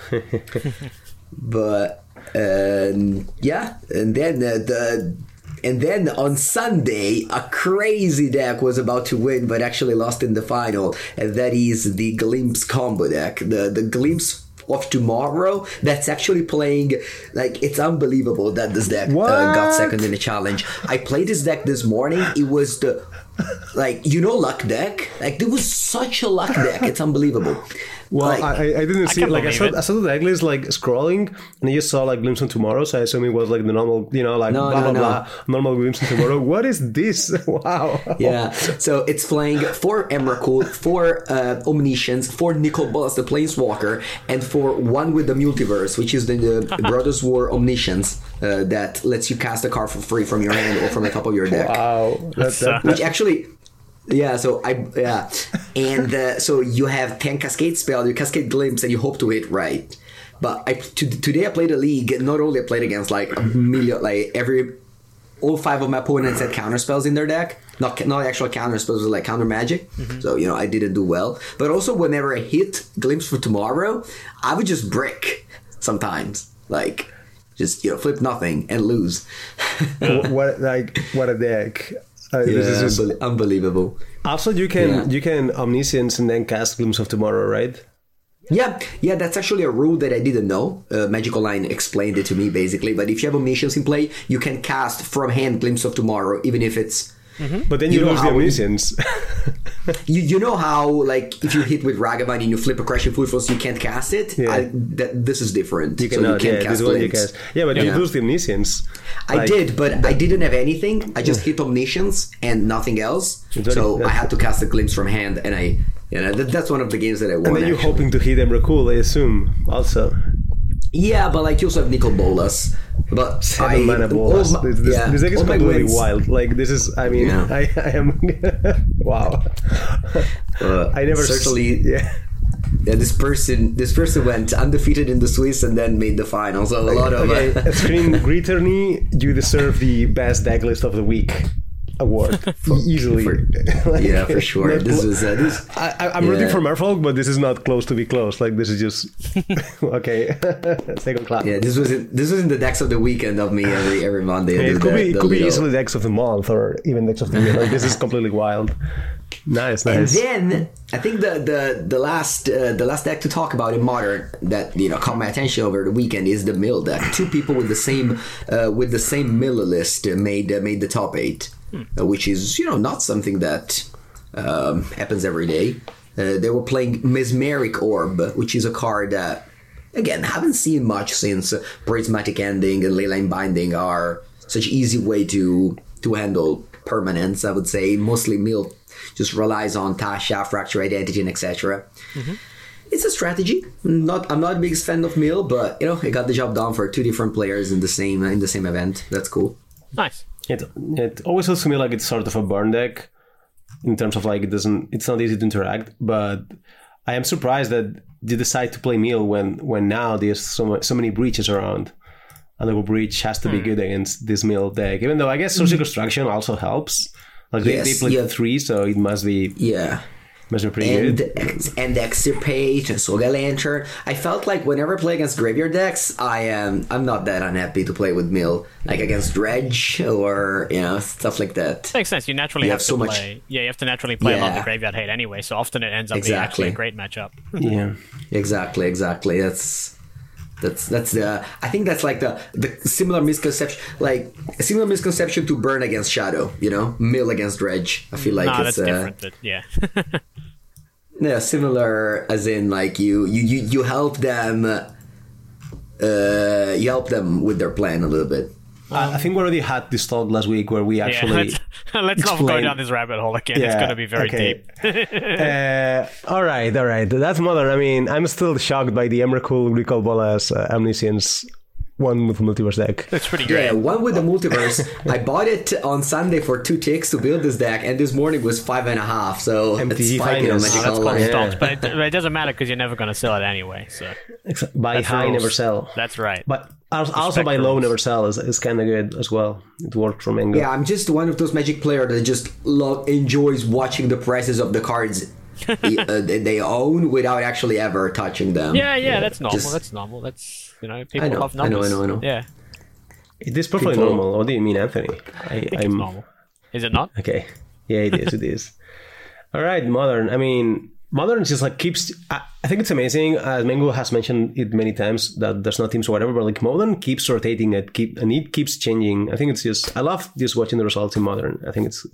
Speaker 1: but um, yeah, and then uh, the. And then on Sunday, a crazy deck was about to win, but actually lost in the final, and that is the Glimpse combo deck. The the Glimpse of tomorrow. That's actually playing like it's unbelievable that this deck uh, got second in the challenge. I played this deck this morning. It was the like you know luck deck. Like there was such a luck deck. It's unbelievable.
Speaker 2: Well,
Speaker 1: Like-
Speaker 2: I, I didn't see it. Like I saw,
Speaker 3: it.
Speaker 2: I saw the deck list like scrolling, and I just saw like glimpse on tomorrow. So I assume it was like the normal, you know, like
Speaker 1: No,
Speaker 2: blah
Speaker 1: no,
Speaker 2: blah
Speaker 1: no.
Speaker 2: blah, normal glimpse on tomorrow. what is this? wow.
Speaker 1: Yeah, so it's playing four Emrakul, four uh, Omniscience, four Nicol Bolas, the Planeswalker, and for one with the Multiverse, which is the, the Brothers War Omniscience uh, that lets you cast a card for free from your hand or from the top of your deck.
Speaker 2: Wow. That, that,
Speaker 1: Which actually, yeah. So I yeah, and uh, so you have ten Cascade spell, you Cascade Glimpse, and you hope to hit right. But I to, today I played a league. Not only I played against like a million, like every all five of my opponents had counter spells in their deck. Not not actual counter spells, but like counter magic. So you know I didn't do well. But also whenever I hit Glimpse for tomorrow, I would just brick sometimes, like just you know flip nothing and lose.
Speaker 2: what like what a deck. Uh,
Speaker 1: yeah,
Speaker 2: this is just-
Speaker 1: unbel- unbelievable.
Speaker 2: also, you can
Speaker 1: Yeah.
Speaker 2: you can omniscience and then cast glimpse of tomorrow, right?
Speaker 1: Yeah, yeah, that's actually a rule that I didn't know. Uh, Magic Online explained it to me basically. But if you have omniscience in play, you can cast from hand Glimpse of Tomorrow, even if it's. Mm-hmm.
Speaker 2: But then you,
Speaker 1: You know
Speaker 2: lose the
Speaker 1: how-
Speaker 2: omniscience.
Speaker 1: You, you know how like if you hit with Ragavan and you flip a Crashing Footfalls, you can't cast it.
Speaker 2: Yeah.
Speaker 1: I, that, this is different.
Speaker 2: you
Speaker 1: so
Speaker 2: cannot.
Speaker 1: you can't
Speaker 2: yeah,
Speaker 1: cast
Speaker 2: this one you
Speaker 1: Glimpse.
Speaker 2: Yeah, but you
Speaker 1: Yeah.
Speaker 2: lose the omniscience.
Speaker 1: I
Speaker 2: Like-
Speaker 1: did, but I didn't have anything. I just hit omniscience and nothing else. So I had to cast a glimpse from hand, and I, you know, that, that's one of the games that I won.
Speaker 2: And then you're
Speaker 1: actually.
Speaker 2: hoping to hit Emrakul, I assume. Also,
Speaker 1: Yeah, but like you also have Nicol Bolas. But
Speaker 2: seven
Speaker 1: I,
Speaker 2: mana
Speaker 1: all
Speaker 2: balls.
Speaker 1: my-
Speaker 2: This, this,
Speaker 1: yeah,
Speaker 2: this deck is completely
Speaker 1: wins-
Speaker 2: wild. Like this is. I mean,
Speaker 1: Yeah.
Speaker 2: I, I am. wow.
Speaker 1: Uh,
Speaker 2: I never s-
Speaker 1: certainly.
Speaker 2: Yeah.
Speaker 1: Yeah, this person, this person went undefeated in the Swiss and then made the final. So a lot of.
Speaker 2: Okay,
Speaker 1: Uh,
Speaker 2: Screen Greeterny, you deserve the best deck list of the week award easily.
Speaker 1: for- yeah, for sure.
Speaker 2: not
Speaker 1: This
Speaker 2: clo-
Speaker 1: was uh, this.
Speaker 2: I, I, I'm rooting
Speaker 1: Yeah.
Speaker 2: for Merfolk, but this is not close to be close. Like this is just okay. Second class.
Speaker 1: Yeah, this was in, this was in the decks of the weekend of me every every Monday. I
Speaker 2: it could
Speaker 1: the-
Speaker 2: be it
Speaker 1: the
Speaker 2: could be easily decks of the month or even decks of the year. Like this is completely wild. Nice, nice.
Speaker 1: And then I think the the the last uh, the last deck to talk about in modern that you know caught my attention over the weekend is the mill deck. Two people with the same uh, with the same mill list made uh, made the top eight, uh, which is you know not something that um, happens every day. Uh, they were playing Mesmeric Orb, which is a card that again haven't seen much since uh, Prismatic Ending and Leyline Binding are such easy way to to handle permanents. I would say mostly mill just relies on Tasha, Fractured Sanity, and etc. It's a strategy. Not I'm not a biggest fan of mill, but you know it got the job done for two different players in the same in the same event. That's cool.
Speaker 3: Nice.
Speaker 2: It it always feels to me like it's sort of a burn deck in terms of like it doesn't it's not easy to interact, but I am surprised that they decide to play Meal when when now there's so much, so many breaches around. And the breach has to be
Speaker 1: Hmm.
Speaker 2: good against this Meal deck, even though I guess Surgical Extraction also helps. Like they,
Speaker 1: Yes,
Speaker 2: they played
Speaker 1: yeah.
Speaker 2: three, so it must be
Speaker 1: Yeah.
Speaker 2: Must be pretty
Speaker 1: and
Speaker 2: good.
Speaker 1: and extirpate and Soul-Guide Lantern. I felt like whenever I play against graveyard decks, I am I'm not that unhappy to play with mill, like against dredge or you know stuff like that.
Speaker 3: Makes sense. You naturally
Speaker 1: You
Speaker 3: have,
Speaker 1: have
Speaker 3: to
Speaker 1: so much-
Speaker 3: play. Yeah, you have to naturally play a lot of the graveyard hate anyway. So often it ends up being
Speaker 1: Exactly.
Speaker 3: actually a great matchup.
Speaker 2: Yeah.
Speaker 1: Exactly, exactly. That's that's that's the I think that's like the the similar misconception, like a similar misconception to burn against shadow. You know, mill against dredge. I feel like
Speaker 3: nah,
Speaker 1: it's
Speaker 3: that's
Speaker 1: uh,
Speaker 3: different. But yeah,
Speaker 1: Yeah, similar as in like you you you, you help them. Uh, you help them with their plan a little bit.
Speaker 2: I I think we already had this talk last week where we
Speaker 3: yeah.
Speaker 2: actually.
Speaker 3: Let's, let's not go down this rabbit hole again. it's going to be very
Speaker 2: okay.
Speaker 3: deep.
Speaker 2: uh, all right, all right. That's modern. I mean, I'm still shocked by the Emrakul Recall Bolas uh, Omniscience one with multiverse deck.
Speaker 3: That's pretty great.
Speaker 1: Yeah, one with the multiverse. I bought it on Sunday for two ticks to build this deck, and this morning was five and a half. So
Speaker 2: MTG
Speaker 1: it's spiking on. Magic
Speaker 3: Oh, that's
Speaker 1: Online.
Speaker 3: called
Speaker 2: Yeah.
Speaker 3: stocks, but it, but it doesn't matter because you're never going to sell it anyway. So
Speaker 2: Buy
Speaker 3: That's
Speaker 2: high,
Speaker 3: rules.
Speaker 2: never sell.
Speaker 3: that's right.
Speaker 2: But also, also buy low, never sell is, is kind of good as well. It worked for Mengu.
Speaker 1: Yeah, I'm just one of those Magic players that just love enjoys watching the prices of the cards uh, they own without actually ever touching them.
Speaker 3: yeah, yeah, that's normal.
Speaker 1: just-
Speaker 3: that's normal. That's you know, people
Speaker 1: know,
Speaker 3: love
Speaker 1: I know. I know, I know.
Speaker 3: Yeah,
Speaker 2: It is perfectly
Speaker 1: People-
Speaker 2: normal. What do you mean, Anthony? I,
Speaker 3: I think
Speaker 2: I'm
Speaker 3: it's normal. Is it not?
Speaker 2: okay. Yeah, it is. it is. All right, modern. I mean, modern just like keeps. I, I think it's amazing. As Mengu has mentioned it many times that there's not teams or whatever, but like modern keeps rotating. It keep and it keeps changing. I think it's just. I love just watching the results in modern. I think it's.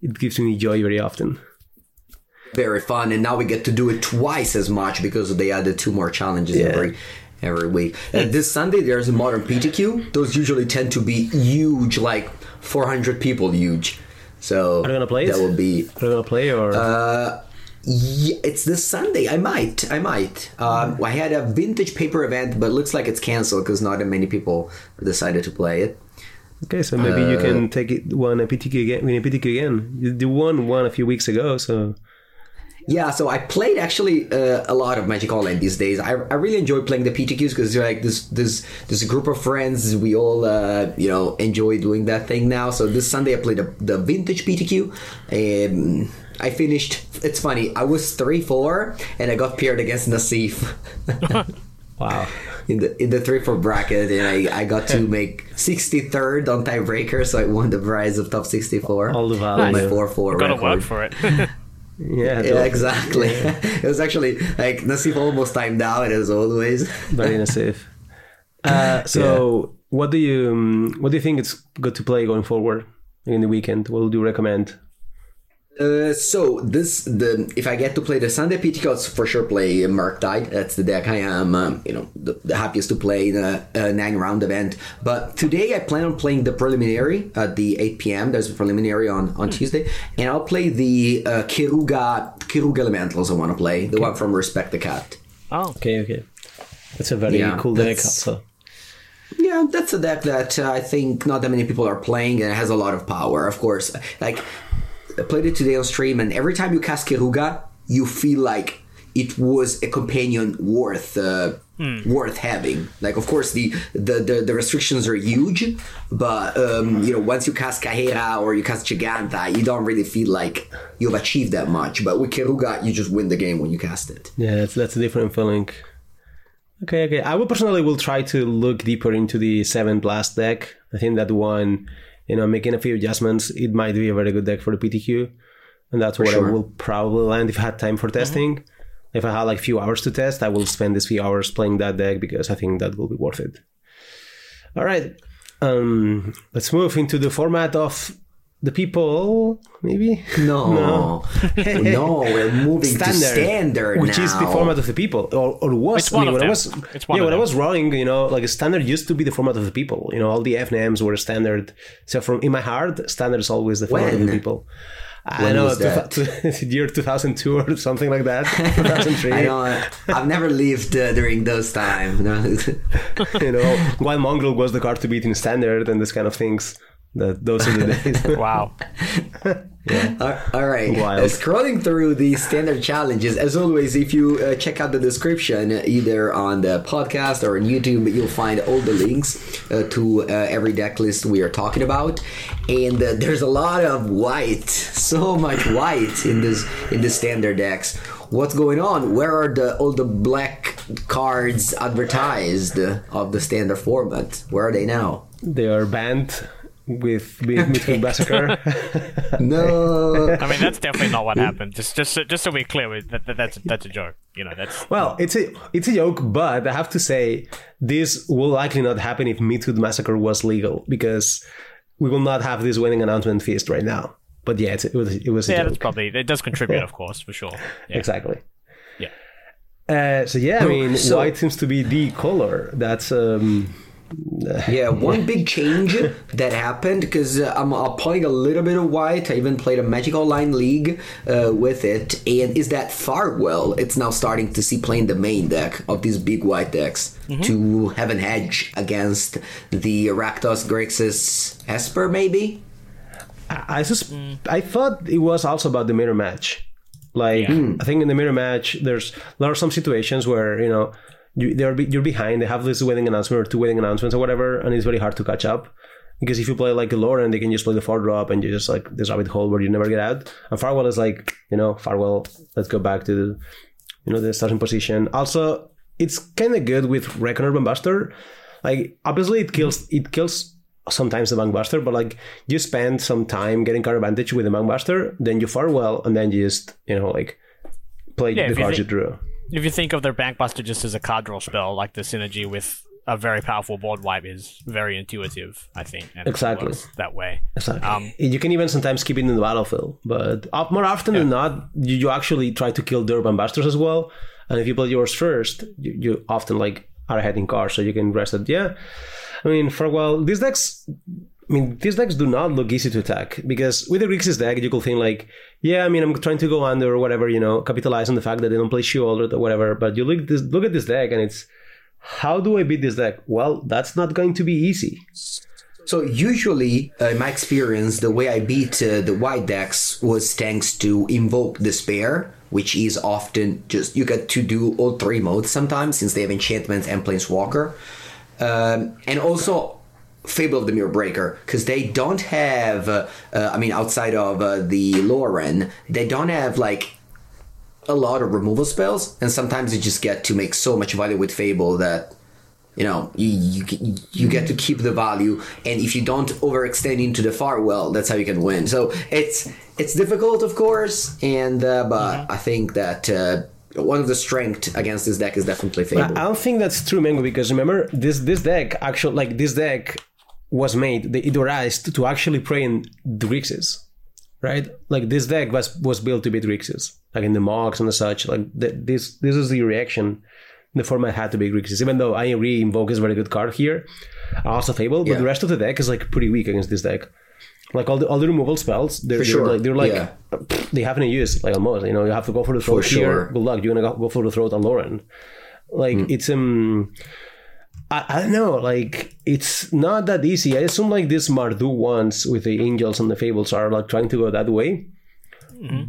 Speaker 2: It gives me joy very often.
Speaker 1: very fun, and now we get to do it twice as much because they added two more challenges
Speaker 2: Yeah.
Speaker 1: every every week. And this Sunday there's a modern PTQ. Those usually tend to be huge, like 400 people huge. So
Speaker 2: Are you gonna play
Speaker 1: that will be
Speaker 2: Are you gonna play or?
Speaker 1: Uh, Yeah, it's this Sunday. I might. I might. Um, I had a vintage paper event, but it looks like it's canceled because not that many people decided to play it.
Speaker 2: okay, so maybe you
Speaker 1: uh,
Speaker 2: can take it one a PTQ again. Win a PTQ again. You, you won one a few weeks ago, so
Speaker 1: Yeah, so I played actually uh, a lot of Magic Online these days. I, I really enjoy playing the PTQs because you're like this this this group of friends. We all uh, you know enjoy doing that thing now. So this Sunday I played the, the vintage PTQ. Um, I finished. It's funny. I was three four and I got paired against Nassif.
Speaker 2: wow.
Speaker 1: in the in the three four bracket, and I, I got to make sixty third on tiebreaker, so I won the prize of top sixty four.
Speaker 2: All the value.
Speaker 1: my four four
Speaker 3: Got to
Speaker 1: record.
Speaker 3: work for it.
Speaker 2: Yeah,
Speaker 1: Yeah, exactly. it was actually like Nassif almost timed out as always.
Speaker 2: very innocent. Uh, so, what do you um, what do you think it's good to play going forward in the weekend? What would you recommend?
Speaker 1: Uh, so this the if I get to play the Sunday PTQ, I'll for sure play Mark Murktide. That's the deck I am, um, you know, the, the happiest to play in a, a nine round event. But today I plan on playing the preliminary at the 8 p.m. There's a preliminary on on Tuesday, and I'll play the uh, Keruga Keruga Elementals. I want to play the one from Respect the Cat.
Speaker 3: Oh,
Speaker 2: Okay, okay, that's a very
Speaker 1: Yeah,
Speaker 2: cool deck. Also,
Speaker 1: Yeah, that's a deck that uh, I think not that many people are playing, and it has a lot of power. Of course, like I played it today on stream, and every time you cast Keruga, you feel like it was a companion worth uh, worth having. Like, of course, the, the the the restrictions are huge, but um, you know, once you cast Kaheera or you cast Jegantha, you don't really feel like you've achieved that much. But with Keruga, you just win the game when you cast it.
Speaker 2: yeah, that's, that's a different feeling. Okay, okay. I will personally will try to look deeper into the seven blast deck. I think that one, you know, making a few adjustments, it might be a very good deck for the PTQ, and that's what
Speaker 1: sure.
Speaker 2: I will probably land if I had time for testing. If I had like few hours to test, I will spend these few hours playing that deck because I think that will be worth it. All right, um, let's move into the format of the people, maybe.
Speaker 1: No,
Speaker 2: No.
Speaker 1: no, we're moving to standard
Speaker 2: which is the format of the people, or, or was.
Speaker 3: It's one
Speaker 2: I mean,
Speaker 3: of
Speaker 2: when I was,
Speaker 3: It's one
Speaker 2: yeah,
Speaker 3: of
Speaker 2: when I was running, you know, like standard used to be the format of the people. You know, all the FNMs were standard. So from in my heart, standard is always the format of the people. I
Speaker 1: When
Speaker 2: know,
Speaker 1: was that?
Speaker 2: two- year 2002 or something like that, 2003.
Speaker 1: I know. I've never lived uh, during those times. No.
Speaker 2: you know, while Mongrel was the card to beat in standard and this kind of things. That those are the days.
Speaker 3: wow.
Speaker 1: All- all right.
Speaker 2: Wild.
Speaker 1: Scrolling through the standard challenges, as always, if you uh, check out the description, uh, either on the podcast or on YouTube, you'll find all the links uh, to uh, every deck list we are talking about. And uh, there's a lot of white, so much white in this in the standard decks. What's going on? Where are the all the black cards advertised uh, of the standard format? Where are they now?
Speaker 2: they are banned with with Meathook Massacre.
Speaker 1: No.
Speaker 3: I mean, that's definitely not what happened. Just, just, so- just so we're clear, with- that, that, that's that's a joke. You know, that's
Speaker 2: Well, it's a it's a joke, but I have to say this will likely not happen if Meathook Massacre was legal because we will not have this wedding announcement feast right now. But yeah, it's, it was it was a
Speaker 3: yeah,
Speaker 2: joke.
Speaker 3: that's probably it does contribute, of course, for sure. Yeah.
Speaker 2: exactly.
Speaker 3: Yeah.
Speaker 2: Uh, so yeah, I mean,
Speaker 1: so-
Speaker 2: white seems to be the color. That's um,
Speaker 1: Yeah, one big change that happened because uh, I'm uh, playing a little bit of white. I even played a Magic Online League uh, with it, and is that Farewell? It's now starting to see playing the main deck of these big white decks to have an edge against the Rakdos Grixis Esper, maybe.
Speaker 2: I I sus- I thought it was also about the mirror match. Like
Speaker 3: Yeah.
Speaker 2: I think in the mirror match, there's there are some situations where you know you they're you're behind. They have this wedding announcement or two wedding announcements or whatever, and it's very hard to catch up. Because if you play like a Loran, they can just play the four drop and you just like this rabbit hole where you never get out. And Farewell is like, you know, Farewell, let's go back to the, you know, the starting position. Also, it's kind of good with Reckoner Buster. Like, obviously, it kills it kills sometimes the Buster, but like you spend some time getting card advantage with the Buster, then you Farewell, and then you just you know like play
Speaker 3: Yeah,
Speaker 2: the cards you drew.
Speaker 3: If you think of their Bankbuster just as a card draw spell, like the synergy with a very powerful board wipe is very intuitive, I think.
Speaker 2: Exactly.
Speaker 3: that way.
Speaker 2: Exactly.
Speaker 3: Um,
Speaker 2: you can even sometimes keep it in the battlefield, but more often than not, you, you actually try to kill their Busters as well. And if you play yours first, you, you often like are ahead in cards, so you can rest it. Yeah, I mean, for a while, these decks. I mean, these decks do not look easy to attack because with the Grixis deck, you could think like, yeah, I mean, I'm trying to go under or whatever, you know, capitalize on the fact that they don't play shield or whatever. But you look at this, look at this deck, and it's how do I beat this deck? Well, that's not going to be easy.
Speaker 1: So usually, uh, in my experience, the way I beat uh, the white decks was thanks to invoke despair, which is often just you get to do all three modes sometimes since they have enchantments and planeswalker, um, and also Fable of the Mirror Breaker because they don't have. Uh, uh, I mean, outside of uh, the Loran, they don't have like a lot of removal spells, and sometimes you just get to make so much value with Fable that you know you, you you get to keep the value and if you don't overextend into the Farewell that's how you can win so it's it's difficult of course and uh, but i think that uh, one of the strength against this deck is definitely
Speaker 2: I
Speaker 1: fable
Speaker 2: I don't think that's true, Mengu, because remember this this deck actually like this deck was made the it devised to actually play in the Grixis, right? Like this deck was was built to beat Grixis, like in the mocks and such. Like th- this this is the reaction. The format had to be Grixis, even though I agree Invoke is a very good card here. Also Fable, but
Speaker 1: Yeah.
Speaker 2: the rest of the deck is like pretty weak against this deck. Like all the all the removal spells, they're, they're
Speaker 1: sure,
Speaker 2: like they're like
Speaker 1: yeah.
Speaker 2: they haven't used like almost. You know, you have to go for the throat here.
Speaker 1: sure.
Speaker 2: Good luck. You're gonna go- go for the throat on Loran. Like
Speaker 1: Hmm.
Speaker 2: it's um I, I don't know, like it's not that easy. I assume like these Mardu ones with the angels and the fables are like trying to go that way.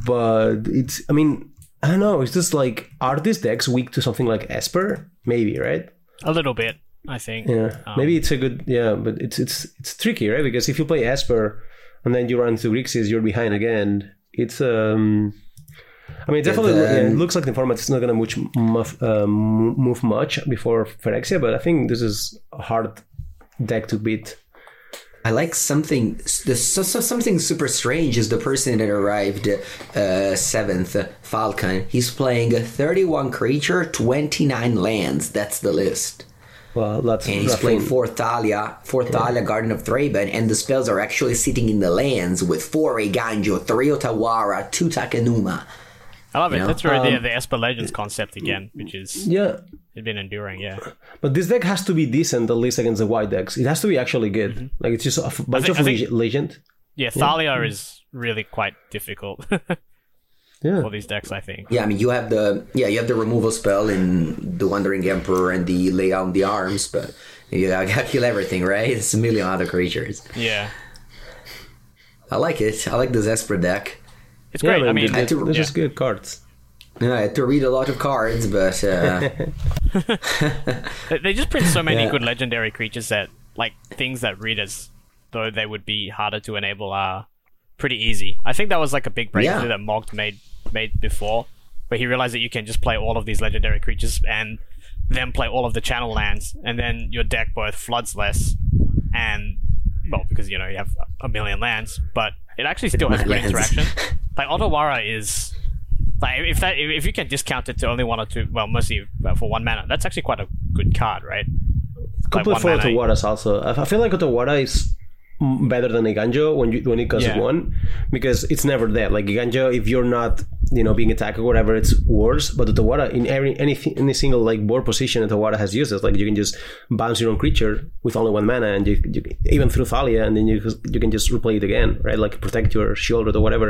Speaker 2: But it's I mean, I don't know, it's just like are these decks weak to something like Esper? Maybe, right?
Speaker 3: A little bit, I think.
Speaker 2: Yeah.
Speaker 3: Um,
Speaker 2: Maybe it's a good yeah, but it's it's it's tricky, right? Because if you play Esper and then you run to Grixis, you're behind again. It's um I mean, it definitely,
Speaker 1: then-
Speaker 2: yeah, it looks like the format is not going to move, um, move much before Phyrexia, but I think this is a hard deck to beat.
Speaker 1: I like something. The, so, so something super strange is the person that arrived uh, seventh, Falcon. He's playing thirty-one creature, twenty-nine lands. That's the list.
Speaker 2: Well, that's
Speaker 1: And he's playing four Thalia, four Thalia, Guardian of Thraben, and the spells are actually sitting in the lands with four Eiganjo, three Otawara, two Takenuma.
Speaker 3: I love it.
Speaker 1: know?
Speaker 3: That's very the,
Speaker 2: Um,
Speaker 3: the Esper Legends concept again, which is
Speaker 2: Yeah,
Speaker 3: it's been enduring. Yeah,
Speaker 2: but this deck has to be decent at least against the white decks. It has to be actually good. Like it's just a f- bunch
Speaker 3: think-
Speaker 2: of
Speaker 3: I think-
Speaker 2: legend.
Speaker 3: yeah. Thalia is really quite difficult
Speaker 2: Yeah,
Speaker 3: for these decks. I think.
Speaker 1: Yeah, I mean you have the yeah you have the removal spell in the Wandering Emperor and the lay down the arms, but you I gotta kill everything, right? It's a million other creatures.
Speaker 3: Yeah,
Speaker 1: I like it. I like the Zesper deck.
Speaker 3: It's
Speaker 2: yeah,
Speaker 3: great. I mean,
Speaker 2: th-
Speaker 1: had to-
Speaker 2: th- this
Speaker 3: yeah.
Speaker 2: is good cards.
Speaker 1: Yeah, I had to read a lot of cards, but uh,
Speaker 3: They- They just print so many
Speaker 1: Yeah.
Speaker 3: good legendary creatures that, like, things that readers, though they would be harder to enable are pretty easy. I think that was like a big breakthrough
Speaker 1: Yeah.
Speaker 3: that Mogged made made before, where he realized that you can just play all of these legendary creatures and then play all of the channel lands, and then your deck both floods less and well, because you know you have a million lands, but it actually still has good interaction. Like Otawara is like if that if you can discount it to only one or two, well, mostly uh, for one mana, that's actually quite a good card, right?
Speaker 2: Complete
Speaker 3: one
Speaker 2: for
Speaker 3: mana.
Speaker 2: Otawaras also. I I feel like Otawara is better than Eiganjo when you when it comes
Speaker 3: Yeah.
Speaker 2: to one because it's never there. Like Eiganjo, if you're not you know being attacked or whatever, it's worse. But Otawara in every any any single like board position, Otawara has used uses. Like you can just bounce your own creature with only one mana, and you, you even through Thalia, and then you you can just replay it again, right? Like protect your shield or whatever.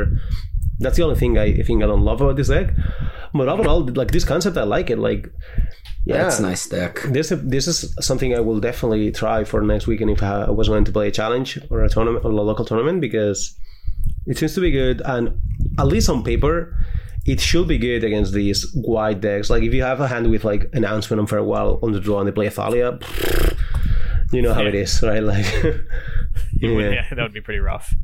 Speaker 2: That's the only thing I think I don't love about this deck. But overall, like this concept, I like it. Like, yeah,
Speaker 1: that's a nice deck.
Speaker 2: this this is something I will definitely try for next weekend if I was going to play a challenge or a tournament or a local tournament because it seems to be good and at least on paper it should be good against these white decks. Like if you have a hand with like announcement and farewell on the draw and they play a Thalia, you know how it
Speaker 3: Yeah.
Speaker 2: is, right? Like
Speaker 3: It would-
Speaker 2: yeah,
Speaker 3: yeah, that would be pretty rough.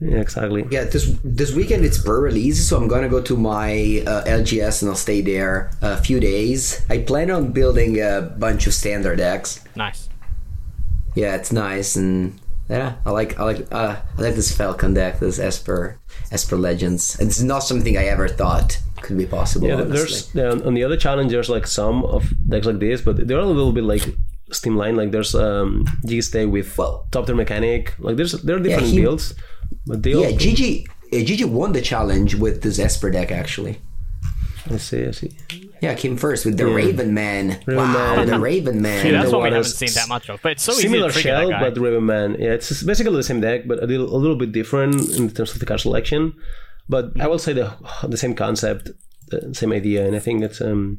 Speaker 2: Yeah, exactly.
Speaker 1: Yeah, this this weekend it's Burr release, so I'm gonna go to my uh, LGS and I'll stay there a few days. I plan on building a bunch of standard decks.
Speaker 3: Nice.
Speaker 1: Yeah, it's nice and yeah, I like I like uh, I like this Falcon deck, this Esper Esper Legends. And it's not something I ever thought could be possible.
Speaker 2: Yeah,
Speaker 1: honestly.
Speaker 2: there's yeah, on the other challenge there's like some of decks like this, but they're a little bit like streamlined. Like there's um G stay with
Speaker 1: Well-
Speaker 2: top tier mechanic. Like there's there are different
Speaker 1: he-
Speaker 2: builds, but they
Speaker 1: yeah, Gigi uh, Gigi won the challenge with the Esper deck actually.
Speaker 2: I see, I see.
Speaker 1: Yeah, came first with the Raven Man.
Speaker 2: Raven
Speaker 1: wow,
Speaker 2: Man.
Speaker 1: the Raven Man.
Speaker 3: Yeah, that's
Speaker 2: the
Speaker 3: what we haven't seen that much of. But it's so
Speaker 2: Similar
Speaker 3: easy to
Speaker 2: shell,
Speaker 3: that guy.
Speaker 2: but Raven Man. Yeah, it's basically the same deck, but a little a little bit different in terms of the card selection. But I will say the the same concept, the same idea, and I think it's um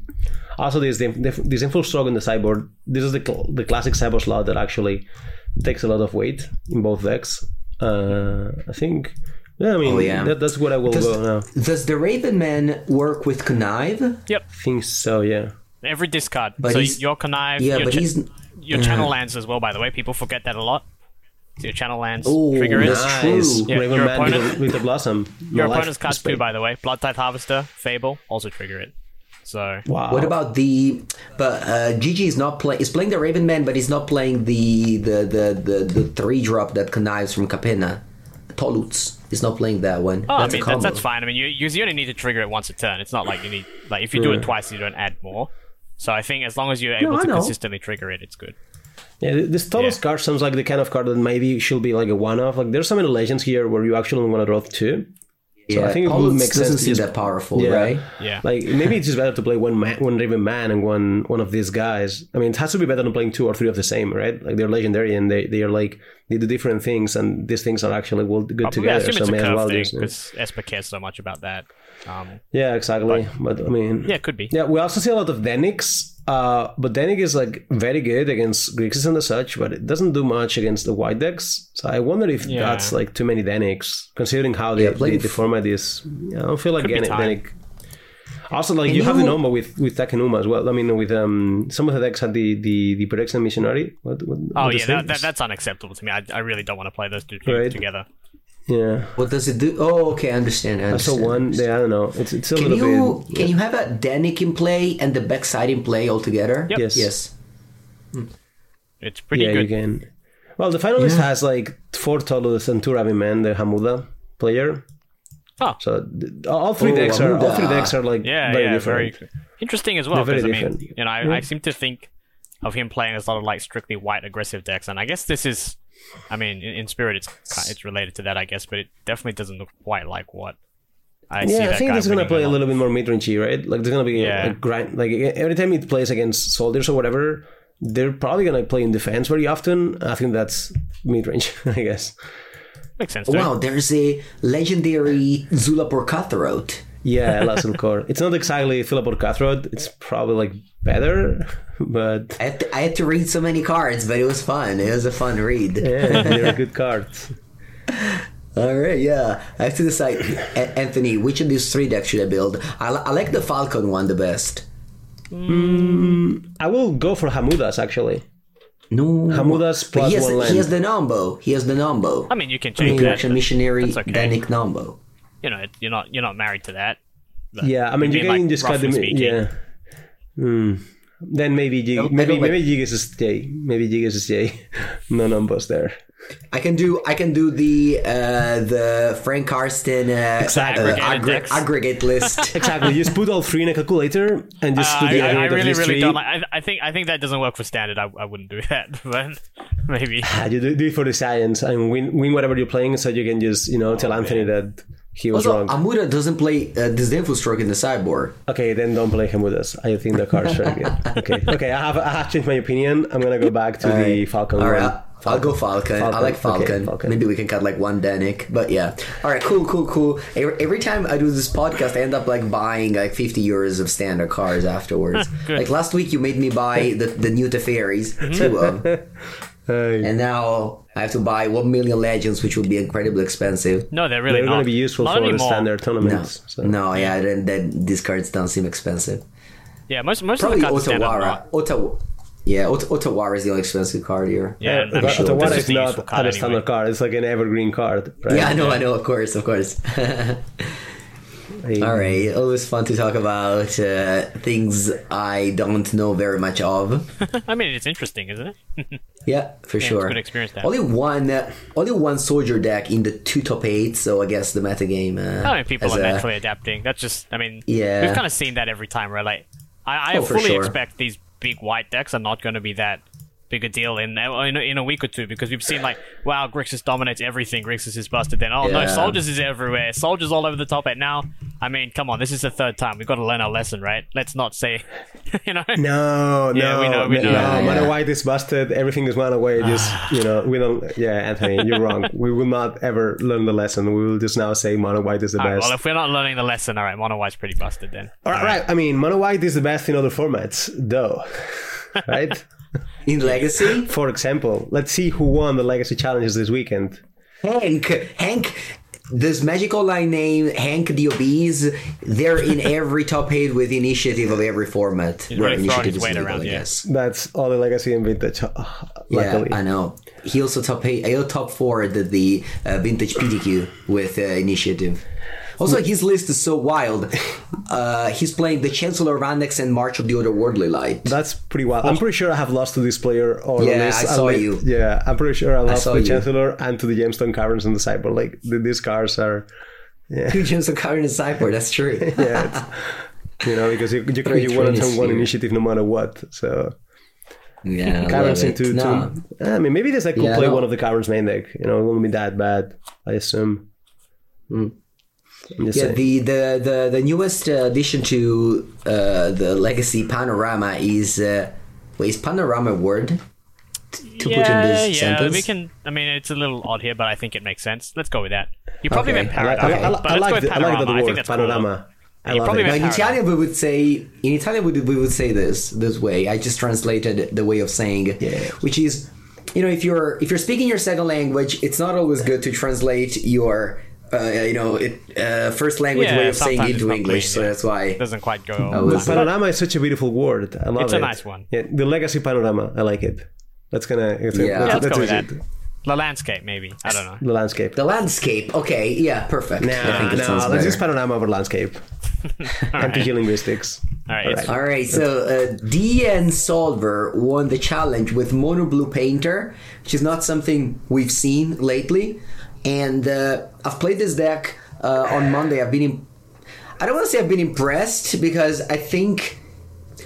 Speaker 2: also this Disdainful Stroke in the sideboard. This is the cl- the classic sideboard slot that actually takes a lot of weight in both decks. Uh, I think. Yeah, I mean,
Speaker 1: Oh, yeah.
Speaker 2: that, that's what I will
Speaker 1: Does,
Speaker 2: go now.
Speaker 1: does the Raven Man work with Connive?
Speaker 3: Yep.
Speaker 2: think so, yeah.
Speaker 3: Every discard.
Speaker 1: But
Speaker 3: so your connive,
Speaker 1: Yeah,
Speaker 3: your,
Speaker 1: but
Speaker 3: cha-
Speaker 1: he's
Speaker 3: your channel lands as well. By the way, people forget that a lot. So your channel lands
Speaker 1: Ooh,
Speaker 3: trigger it.
Speaker 1: that's
Speaker 2: Nice.
Speaker 1: true.
Speaker 3: Yeah,
Speaker 2: Raven
Speaker 3: your
Speaker 2: Man with,
Speaker 3: opponent-
Speaker 2: the- with the blossom.
Speaker 3: Your
Speaker 2: No life
Speaker 3: opponent's cards too, by the way. Blood Tithe Harvester, Fable, also trigger it. So
Speaker 2: Wow.
Speaker 1: What about the? But uh, Gigi is not playing. Is playing the Raven Man, but he's not playing the the the the, the three drop that connives from Capena. Toluz is not playing that one.
Speaker 3: Oh,
Speaker 1: that's
Speaker 3: I mean
Speaker 1: a
Speaker 3: that's,
Speaker 1: combo.
Speaker 3: that's fine. I mean, you you you only need to trigger it once a turn. It's not like you need like if you do it twice, you don't add more. So I think as long as you're able
Speaker 1: I
Speaker 3: to
Speaker 1: know.
Speaker 3: consistently trigger it, it's good.
Speaker 2: Yeah, this Toluz
Speaker 3: Yeah.
Speaker 2: card sounds like the kind of card that maybe should be like a one-off. Like there's so many legends here where you actually want to draw two.
Speaker 1: Yeah,
Speaker 2: I think it would make sense
Speaker 1: doesn't seem that powerful,
Speaker 2: Yeah.
Speaker 1: right?
Speaker 3: Yeah.
Speaker 2: Like maybe it's just better to play one man, one Raven man and one one of these guys. I mean, it has to be better than playing two or three of the same, right? Like they're legendary and they, they are like they do different things, and these things are actually well good
Speaker 3: Probably, I
Speaker 2: together.
Speaker 3: assume
Speaker 2: So
Speaker 3: it's a
Speaker 2: may as well
Speaker 3: thing because Esper cares so much about that. Um,
Speaker 2: yeah, exactly. But, I mean,
Speaker 3: yeah, it could be.
Speaker 2: Yeah, we also see a lot of Dennicks, uh, but Dennick is like very good against Grixis and the such, but it doesn't do much against the white decks. So I wonder if
Speaker 3: Yeah.
Speaker 2: that's like too many Dennicks, considering how the,
Speaker 1: Yeah,
Speaker 2: the,
Speaker 1: playing
Speaker 2: the format is. Yeah, I don't feel like
Speaker 3: Could be
Speaker 2: Dennick. Also, like
Speaker 1: Can
Speaker 2: you, have
Speaker 1: the
Speaker 2: Inoma with with Takenuma as well. I mean, with um some of the decks had the the the protection missionary. What, what,
Speaker 3: Oh
Speaker 2: what
Speaker 3: yeah, that, that, that's unacceptable to me. I, I really don't want to play those two
Speaker 2: Right.
Speaker 3: together.
Speaker 2: Yeah.
Speaker 1: What does it do? Oh, okay, I understand. I
Speaker 2: I saw
Speaker 1: understand.
Speaker 2: one. Yeah, I don't know. It's it's a
Speaker 1: Can
Speaker 2: little
Speaker 1: you
Speaker 2: bit.
Speaker 1: can you have a Dennick in play and the backside in play all together?
Speaker 3: Yep.
Speaker 2: Yes.
Speaker 1: Yes. Hmm.
Speaker 3: It's pretty
Speaker 2: yeah,
Speaker 3: good.
Speaker 2: you can. Well, the finalist has like four Toluz and two Ravi Men, the Hamuda player.
Speaker 3: Oh.
Speaker 2: So all three
Speaker 1: Oh,
Speaker 2: decks are all three decks are like
Speaker 3: Yeah,
Speaker 2: very
Speaker 3: yeah,
Speaker 2: different.
Speaker 3: very interesting as well.
Speaker 2: Very
Speaker 3: Because I mean,
Speaker 2: different.
Speaker 3: you know, I,
Speaker 2: Yeah.
Speaker 3: I seem to think of him playing as a lot of like strictly white aggressive decks, and I guess this is, I mean, in, in spirit, it's it's related to that, I guess, but it definitely doesn't look quite like what I see.
Speaker 2: Yeah, I think it's gonna play a little bit more mid rangey, right? Like there's gonna be
Speaker 3: Yeah.
Speaker 2: like grind. Like every time it plays against soldiers or whatever, they're probably gonna play in defense very often. I think that's mid range, I guess.
Speaker 3: Makes sense.
Speaker 1: Wow,
Speaker 3: me.
Speaker 1: there's a legendary Zulaport Cutthroat.
Speaker 2: Yeah, Elas il-Kor. It's not exactly Philip or Cutthroat. It's probably like better, but
Speaker 1: I had, to, I had to read so many cards, but it was fun. It was a fun read.
Speaker 2: yeah, they're good cards.
Speaker 1: All right, yeah. I have to decide, A- Anthony, which of these three decks should I build? I, I like the Falcon one the best.
Speaker 2: Mm, I will go for Hamudas actually.
Speaker 1: No,
Speaker 2: Hamudas
Speaker 1: but he
Speaker 2: plus
Speaker 1: has,
Speaker 2: one
Speaker 1: he has the Nombo. He has the Nombo.
Speaker 3: I mean, you can change that.
Speaker 1: Direction
Speaker 3: but,
Speaker 1: Missionary,
Speaker 3: that's okay.
Speaker 1: Dennick Nombo.
Speaker 3: You know, you're not you're not married to that. but
Speaker 2: Yeah, I mean you
Speaker 3: mean,
Speaker 2: can
Speaker 3: like,
Speaker 2: just cut
Speaker 3: roughly
Speaker 2: them.
Speaker 3: speaking.
Speaker 2: Yeah. Hmm. Then maybe Jig,
Speaker 1: I don't
Speaker 2: maybe
Speaker 1: like-
Speaker 2: maybe Gigas is J. Maybe Gigas is J. no numbers there.
Speaker 1: I can do I can do the uh, the Frank Karsten uh,
Speaker 2: Exactly.
Speaker 1: uh,
Speaker 3: Aggregated
Speaker 1: aggre- aggregate list.
Speaker 2: Exactly. you just put all three in a calculator and just
Speaker 3: Uh,
Speaker 2: do the
Speaker 3: I, I
Speaker 2: aggregate of
Speaker 3: really,
Speaker 2: these
Speaker 3: really
Speaker 2: three.
Speaker 3: don't. Like, I, I think I think that doesn't work for standard. I, I wouldn't do that, but maybe.
Speaker 2: Ah, you do, do it for the science and win win whatever you're playing, so you can just you know tell Anthony that he was
Speaker 1: also,
Speaker 2: wrong.
Speaker 1: Amuda doesn't play uh, Disdainful Stroke in the sideboard.
Speaker 2: Okay, then don't play Hamudas. I think the card's very good. Okay, okay. I have I have changed my opinion. I'm gonna go back to the
Speaker 1: Alright.
Speaker 2: Falcon
Speaker 1: All right,
Speaker 2: one.
Speaker 1: I'll, I'll go Falcon. I
Speaker 2: Falcon.
Speaker 1: like
Speaker 2: Okay,
Speaker 1: Falcon.
Speaker 2: Falcon.
Speaker 1: Maybe we can cut like one Dennick, but yeah. All right, cool, cool, cool. Every, every time I do this podcast, I end up like buying like 50 euros of standard cards afterwards. Like last week, you made me buy the the new Teferis, two of them,
Speaker 2: Hey.
Speaker 1: and now I have to buy one million legends, which would be incredibly expensive.
Speaker 3: No, they're really
Speaker 2: They're
Speaker 3: not.
Speaker 2: gonna be useful
Speaker 3: not
Speaker 2: for the
Speaker 3: anymore.
Speaker 2: standard
Speaker 1: No,
Speaker 2: tournaments. so.
Speaker 1: no, yeah, then, then these cards don't seem expensive.
Speaker 3: Yeah, most most
Speaker 1: Probably
Speaker 3: of the cards are standard.
Speaker 1: Otawara. Ottawa. Yeah, Ot- Otawara is the only expensive card here.
Speaker 3: Yeah, I'm sure.
Speaker 2: Otawara is
Speaker 3: is
Speaker 2: not
Speaker 3: useful
Speaker 2: a
Speaker 3: card
Speaker 2: standard
Speaker 3: anyway.
Speaker 2: card. It's like an evergreen card, right?
Speaker 1: Yeah, I know, I know, of course, of course.
Speaker 2: Hey.
Speaker 1: All right, always fun to talk about uh, things I don't know very much of.
Speaker 3: I mean, it's interesting, isn't it?
Speaker 1: Yeah, for
Speaker 3: it's
Speaker 1: sure.
Speaker 3: a good experience to have.
Speaker 1: Only one, uh, only one soldier deck in the two top eight. So I guess the metagame. Uh,
Speaker 3: I mean, people are
Speaker 1: a-
Speaker 3: naturally adapting. That's just, I mean,
Speaker 1: Yeah.
Speaker 3: we've kind of seen that every time, right? Like, I, I
Speaker 1: Oh,
Speaker 3: fully
Speaker 1: sure.
Speaker 3: expect these big white decks are not going to be that big a deal in in a, in a week or two because we've seen like, wow, Grixis dominates everything. Grixis is busted. Then, oh no, soldiers is everywhere. Soldiers all over the top eight. Now, I mean, come on, this is the third time. We've got to learn our lesson, right? Let's not say, you know.
Speaker 2: No, no,
Speaker 3: we know, we
Speaker 2: no,
Speaker 3: know.
Speaker 2: no.
Speaker 1: Yeah,
Speaker 2: Mono
Speaker 1: yeah.
Speaker 2: White is busted. Everything is mono away. Just you know, we don't. Yeah, Anthony, you're wrong. We will not ever learn the lesson. We will just now say mono white is the
Speaker 3: All right,
Speaker 2: best.
Speaker 3: well, if we're not learning the lesson, all right, Mono White's pretty busted then.
Speaker 2: All right, right. I mean, mono white is the best in other formats, though. right?
Speaker 1: in Legacy.
Speaker 2: For example, let's see who won the legacy challenges this weekend.
Speaker 1: Hank, Hank. This magic online name, Hank the Obese, they're in every top eight with initiative of every format.
Speaker 3: He's really throwing his
Speaker 1: is
Speaker 3: weight
Speaker 1: legal,
Speaker 3: around,
Speaker 1: I
Speaker 3: yeah.
Speaker 2: That's all the legacy and vintage. uh,
Speaker 1: Yeah,
Speaker 2: Luckily,
Speaker 1: I know. He also top eight, uh, top four at the, the uh, vintage PTQ with uh, initiative. Also, his list is so wild. Uh, he's playing the Chancellor of the Annex and March of the Otherworldly Light.
Speaker 2: That's pretty wild. I'm pretty sure I have lost to this player or
Speaker 1: Yeah, I saw you.
Speaker 2: Yeah, I'm pretty sure I lost
Speaker 1: saw
Speaker 2: to the
Speaker 1: you.
Speaker 2: Chancellor and to the Gemstone Caverns and the Cyber. Like th- these cards are, Yeah.
Speaker 1: Two gems of Karen and Cypher, that's true.
Speaker 2: yeah, it's, you know, because you, you, you want to turn one initiative no matter what. So
Speaker 1: yeah, I
Speaker 2: Caverns into.
Speaker 1: No.
Speaker 2: two. I mean, maybe this deck could
Speaker 1: Yeah,
Speaker 2: play
Speaker 1: no.
Speaker 2: one of the Caverns main deck. You know, it won't be that bad. I assume. Hmm. I'm
Speaker 1: Yeah,
Speaker 2: saying.
Speaker 1: the, the, the, the newest uh, addition to uh, the Legacy Panorama is. Uh, wait, is Panorama word? T- To put in
Speaker 3: yeah,
Speaker 1: this
Speaker 3: yeah.
Speaker 1: sentence?
Speaker 3: We can. I mean, it's a little odd here, but I think it makes sense. Let's go with that. You probably
Speaker 1: Okay,
Speaker 3: meant
Speaker 1: I like- okay.
Speaker 2: I, like-
Speaker 3: but
Speaker 2: I
Speaker 3: let's
Speaker 2: like
Speaker 3: go with
Speaker 2: the, I like
Speaker 3: panorama.
Speaker 2: that
Speaker 3: I think
Speaker 2: word,
Speaker 3: that's cooler.
Speaker 2: panorama. I
Speaker 3: You
Speaker 2: love it.
Speaker 3: meant
Speaker 1: in
Speaker 3: paradigm.
Speaker 1: Italian, we would say in Italian we would, we would say this this way. I just translated the way of saying,
Speaker 2: Yeah.
Speaker 1: which is, you know, if you're if you're speaking your second language, it's not always good to translate your, uh, you know, it, uh, first language
Speaker 3: Yeah,
Speaker 1: way of saying into English.
Speaker 3: clean,
Speaker 1: so
Speaker 3: yeah.
Speaker 1: that's why.
Speaker 3: It doesn't quite go.
Speaker 1: was-
Speaker 3: back.
Speaker 2: Panorama is such a beautiful word. I love
Speaker 3: It's
Speaker 2: it.
Speaker 3: a nice one.
Speaker 2: Yeah, the legacy panorama. I like it. That's gonna. It's
Speaker 1: Yeah.
Speaker 2: yeah,
Speaker 1: Yeah,
Speaker 2: that's,
Speaker 3: let's
Speaker 2: that's
Speaker 3: go with
Speaker 2: it.
Speaker 3: The landscape, maybe. I don't know.
Speaker 2: The landscape.
Speaker 1: The landscape. Okay, yeah, perfect.
Speaker 2: Nah,
Speaker 1: I think it
Speaker 2: nah, let's
Speaker 1: better.
Speaker 2: use panorama over landscape. MTG linguistics.
Speaker 3: All right.
Speaker 2: All
Speaker 3: it's-
Speaker 2: right.
Speaker 1: All right, so uh, DN Solver won the challenge with Mono Blue Painter, which is not something we've seen lately. And uh, I've played this deck uh, on Monday. I've been, in, I don't want to say I've been impressed because I think.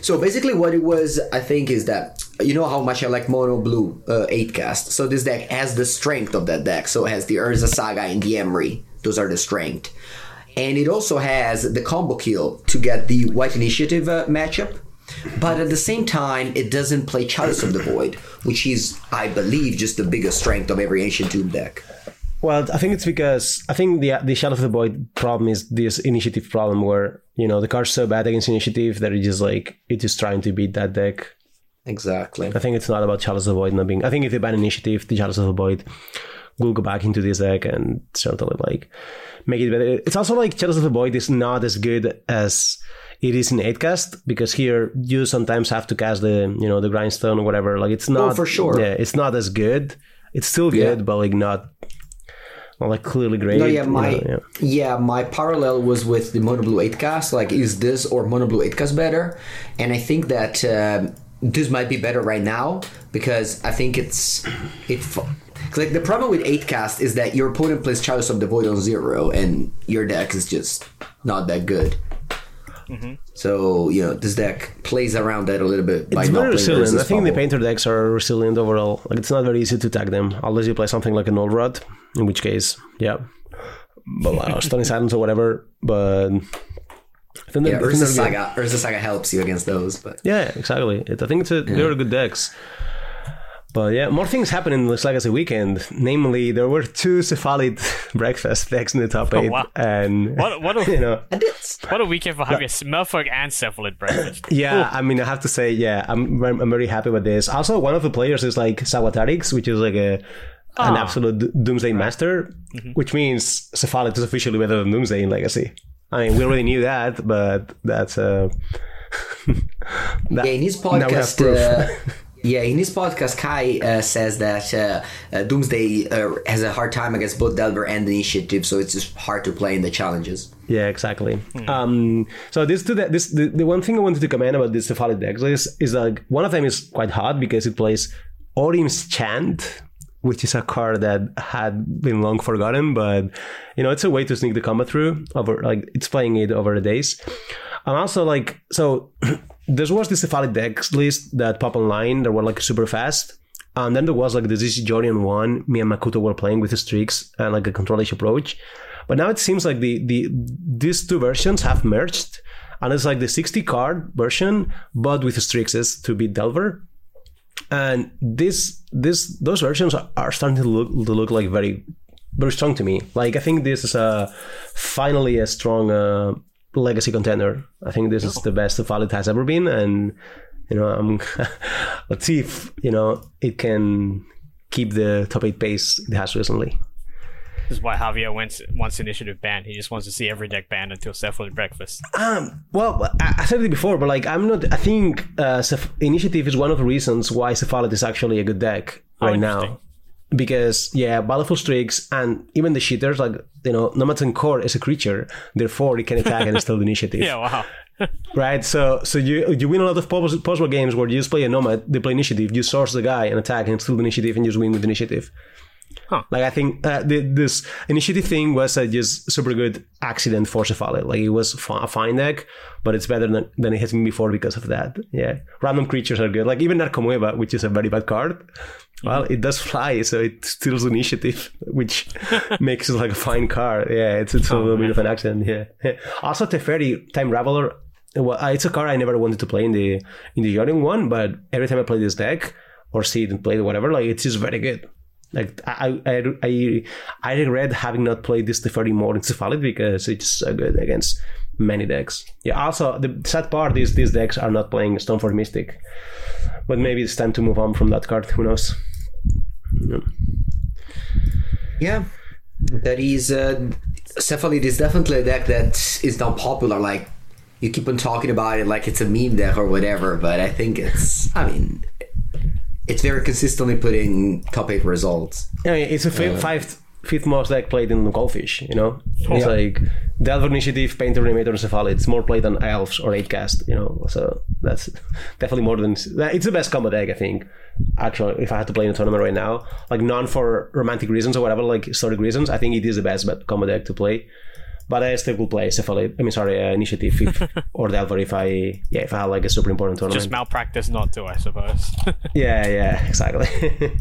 Speaker 1: So basically, what it was, I think, is that you know how much I like Mono Blue uh, 8 cast. So this deck has the strength of that deck. So it has the Urza Saga and the Emry. Those are the strength. And it also has the combo kill to get the White Initiative uh, matchup. But at the same time, it doesn't play Chalice of the Void, which is, I believe, just the biggest strength of every Ancient Tomb deck.
Speaker 2: Well, I think it's because I think the the Shadow of the Void problem is this initiative problem where you know the card's so bad against initiative that it just like it's trying to beat that deck.
Speaker 1: Exactly.
Speaker 2: I think it's not about Chalice of the Void not being. I think if they ban initiative, the Chalice of the Void will go back into this deck and certainly like make it better. It's also like Chalice of the Void is not as good as it is in 8cast because here you sometimes have to cast the you know the grindstone or whatever. Like it's oh, not
Speaker 1: Oh, for sure.
Speaker 2: Yeah, it's not as good. It's still good,
Speaker 1: Yeah.
Speaker 2: but like not. Not like clearly great.
Speaker 1: No, yeah,
Speaker 2: you
Speaker 1: my
Speaker 2: know, yeah.
Speaker 1: yeah. my parallel was with the Mono Blue 8 cast. Like, is this or Mono Blue 8 cast better? And I think that um this might be better right now because I think it's it. Like the problem with 8 cast is that your opponent plays Chalice of the Void on zero, and your deck is just not that good. So you know this deck plays around that a little bit by
Speaker 2: It's
Speaker 1: not
Speaker 2: very resilient. I think the painter decks are resilient overall. Like it's not very easy to tag them unless you play something like an Null Rod, in which case, yeah. But uh, Stony Silence or whatever. But I think
Speaker 1: Yeah,
Speaker 2: they're- I think
Speaker 1: Urza. Saga. Urza Saga helps you against those, but
Speaker 2: Yeah, exactly. It, I think it's a, they're good decks. But yeah, more things happened in this Legacy weekend. Namely, there were two Cephalid breakfast decks in the top eight,
Speaker 3: Oh, wow.
Speaker 2: and
Speaker 3: What- what a-
Speaker 2: you know,
Speaker 1: and it's
Speaker 3: What a weekend for Javier Merfolk and Cephalid breakfast.
Speaker 2: Yeah, I mean, I have to say, yeah, I'm I'm I'm very happy with this. Also, one of the players is like Sawatarix, which is like a an
Speaker 3: Ah.
Speaker 2: absolute d- Doomsday master, which means Cephalid is officially better than Doomsday in Legacy. I mean, we already knew that, but that's uh, that,
Speaker 1: Yeah, in his
Speaker 2: now we have
Speaker 1: podcast, uh, yeah, in his podcast, Kai uh, says that uh, uh, Doomsday uh, has a hard time against both Delver and the Initiative, so it's just hard to play in the challenges.
Speaker 2: Yeah, exactly. Um, so this, to the, this the, the one thing I wanted to comment about this Cephalid decks is is like one of them is quite hard because it plays Orim's Chant, which is a card that had been long forgotten, but you know it's a way to sneak the combat through over like it's playing it over the days. And also like so, there was this Cephalid decks list that pop online that were like super fast. And then there was like the ZC Jordan one, me and Makuto were playing with the Strix and like a control-ish approach. But now it seems like the the these two versions have merged, and it's like the 60 card version, but with Strix to beat Delver. And this this those versions are, are starting to look to look like very very strong to me. Like I think this is a finally a strong uh, legacy contender. I think this is the best Valid has ever been, and you know I'm let's see if you know it can keep the top eight pace it has recently.
Speaker 3: This is why Javier wants, wants initiative banned. He just wants to see every deck banned until Cephalid breakfast.
Speaker 2: Um, well, I, I said it before, but like I'm not. I think uh, Ceph- initiative is one of the reasons why Cephalid is actually a good deck
Speaker 3: Oh,
Speaker 2: right now,
Speaker 3: interesting.
Speaker 2: Because yeah, Baleful Strix and even the cheaters like you know Nomads en-Kor is a creature, therefore it can attack and steal the initiative.
Speaker 3: Yeah, wow.
Speaker 2: Right, so so you you win a lot of pos- possible games where you just play a nomad, they play initiative, you source the guy and attack and steal the initiative and just win with initiative.
Speaker 3: Huh.
Speaker 2: Like I think uh, the, this initiative thing was a just super good accident for Cephalid. Like it was a fine deck, but it's better than, than it has been before because of that. Yeah, random creatures are good. Like even Narcomoeba, which is a very bad card. Well, it does fly, so it steals initiative, which makes it like a fine card. Yeah, it's, it's a little bit of an accident. Yeah. Also, Teferi, Time Raveler. Well, uh, it's a card I never wanted to play in the in the Jordan one, but every time I play this deck or see it and play it, whatever, like it's just very good. Like I I I, I regret having not played this Teferi more in Cephalid because it's so good against many decks. Yeah. Also, the sad part is these decks are not playing Stoneforge Mystic, but maybe it's time to move on from that card. Who knows? Yeah.
Speaker 1: Yeah, that is. Uh, Cephalid is definitely a deck that is not popular. Like you keep on talking about it like it's a meme deck or whatever, but I think it's. I mean, it's very consistently putting top eight results.
Speaker 2: Yeah, it's a fi- uh, five fifth most deck played in Goldfish. You know, it's like the Delver Initiative, Painter, Animator, and Cephalid. It's more played than Elves or Eight Cast. You know, so that's definitely more than it's the best combo deck I think. Actually, if I had to play in a tournament right now, like non for romantic reasons or whatever, like historic reasons, I think it is the best bet- combo deck to play. But I still will play Cephalid. I mean, sorry, uh, Initiative if, or Delver if I yeah if I had like a super important tournament.
Speaker 3: Just malpractice not to, I suppose.
Speaker 2: yeah, yeah, exactly.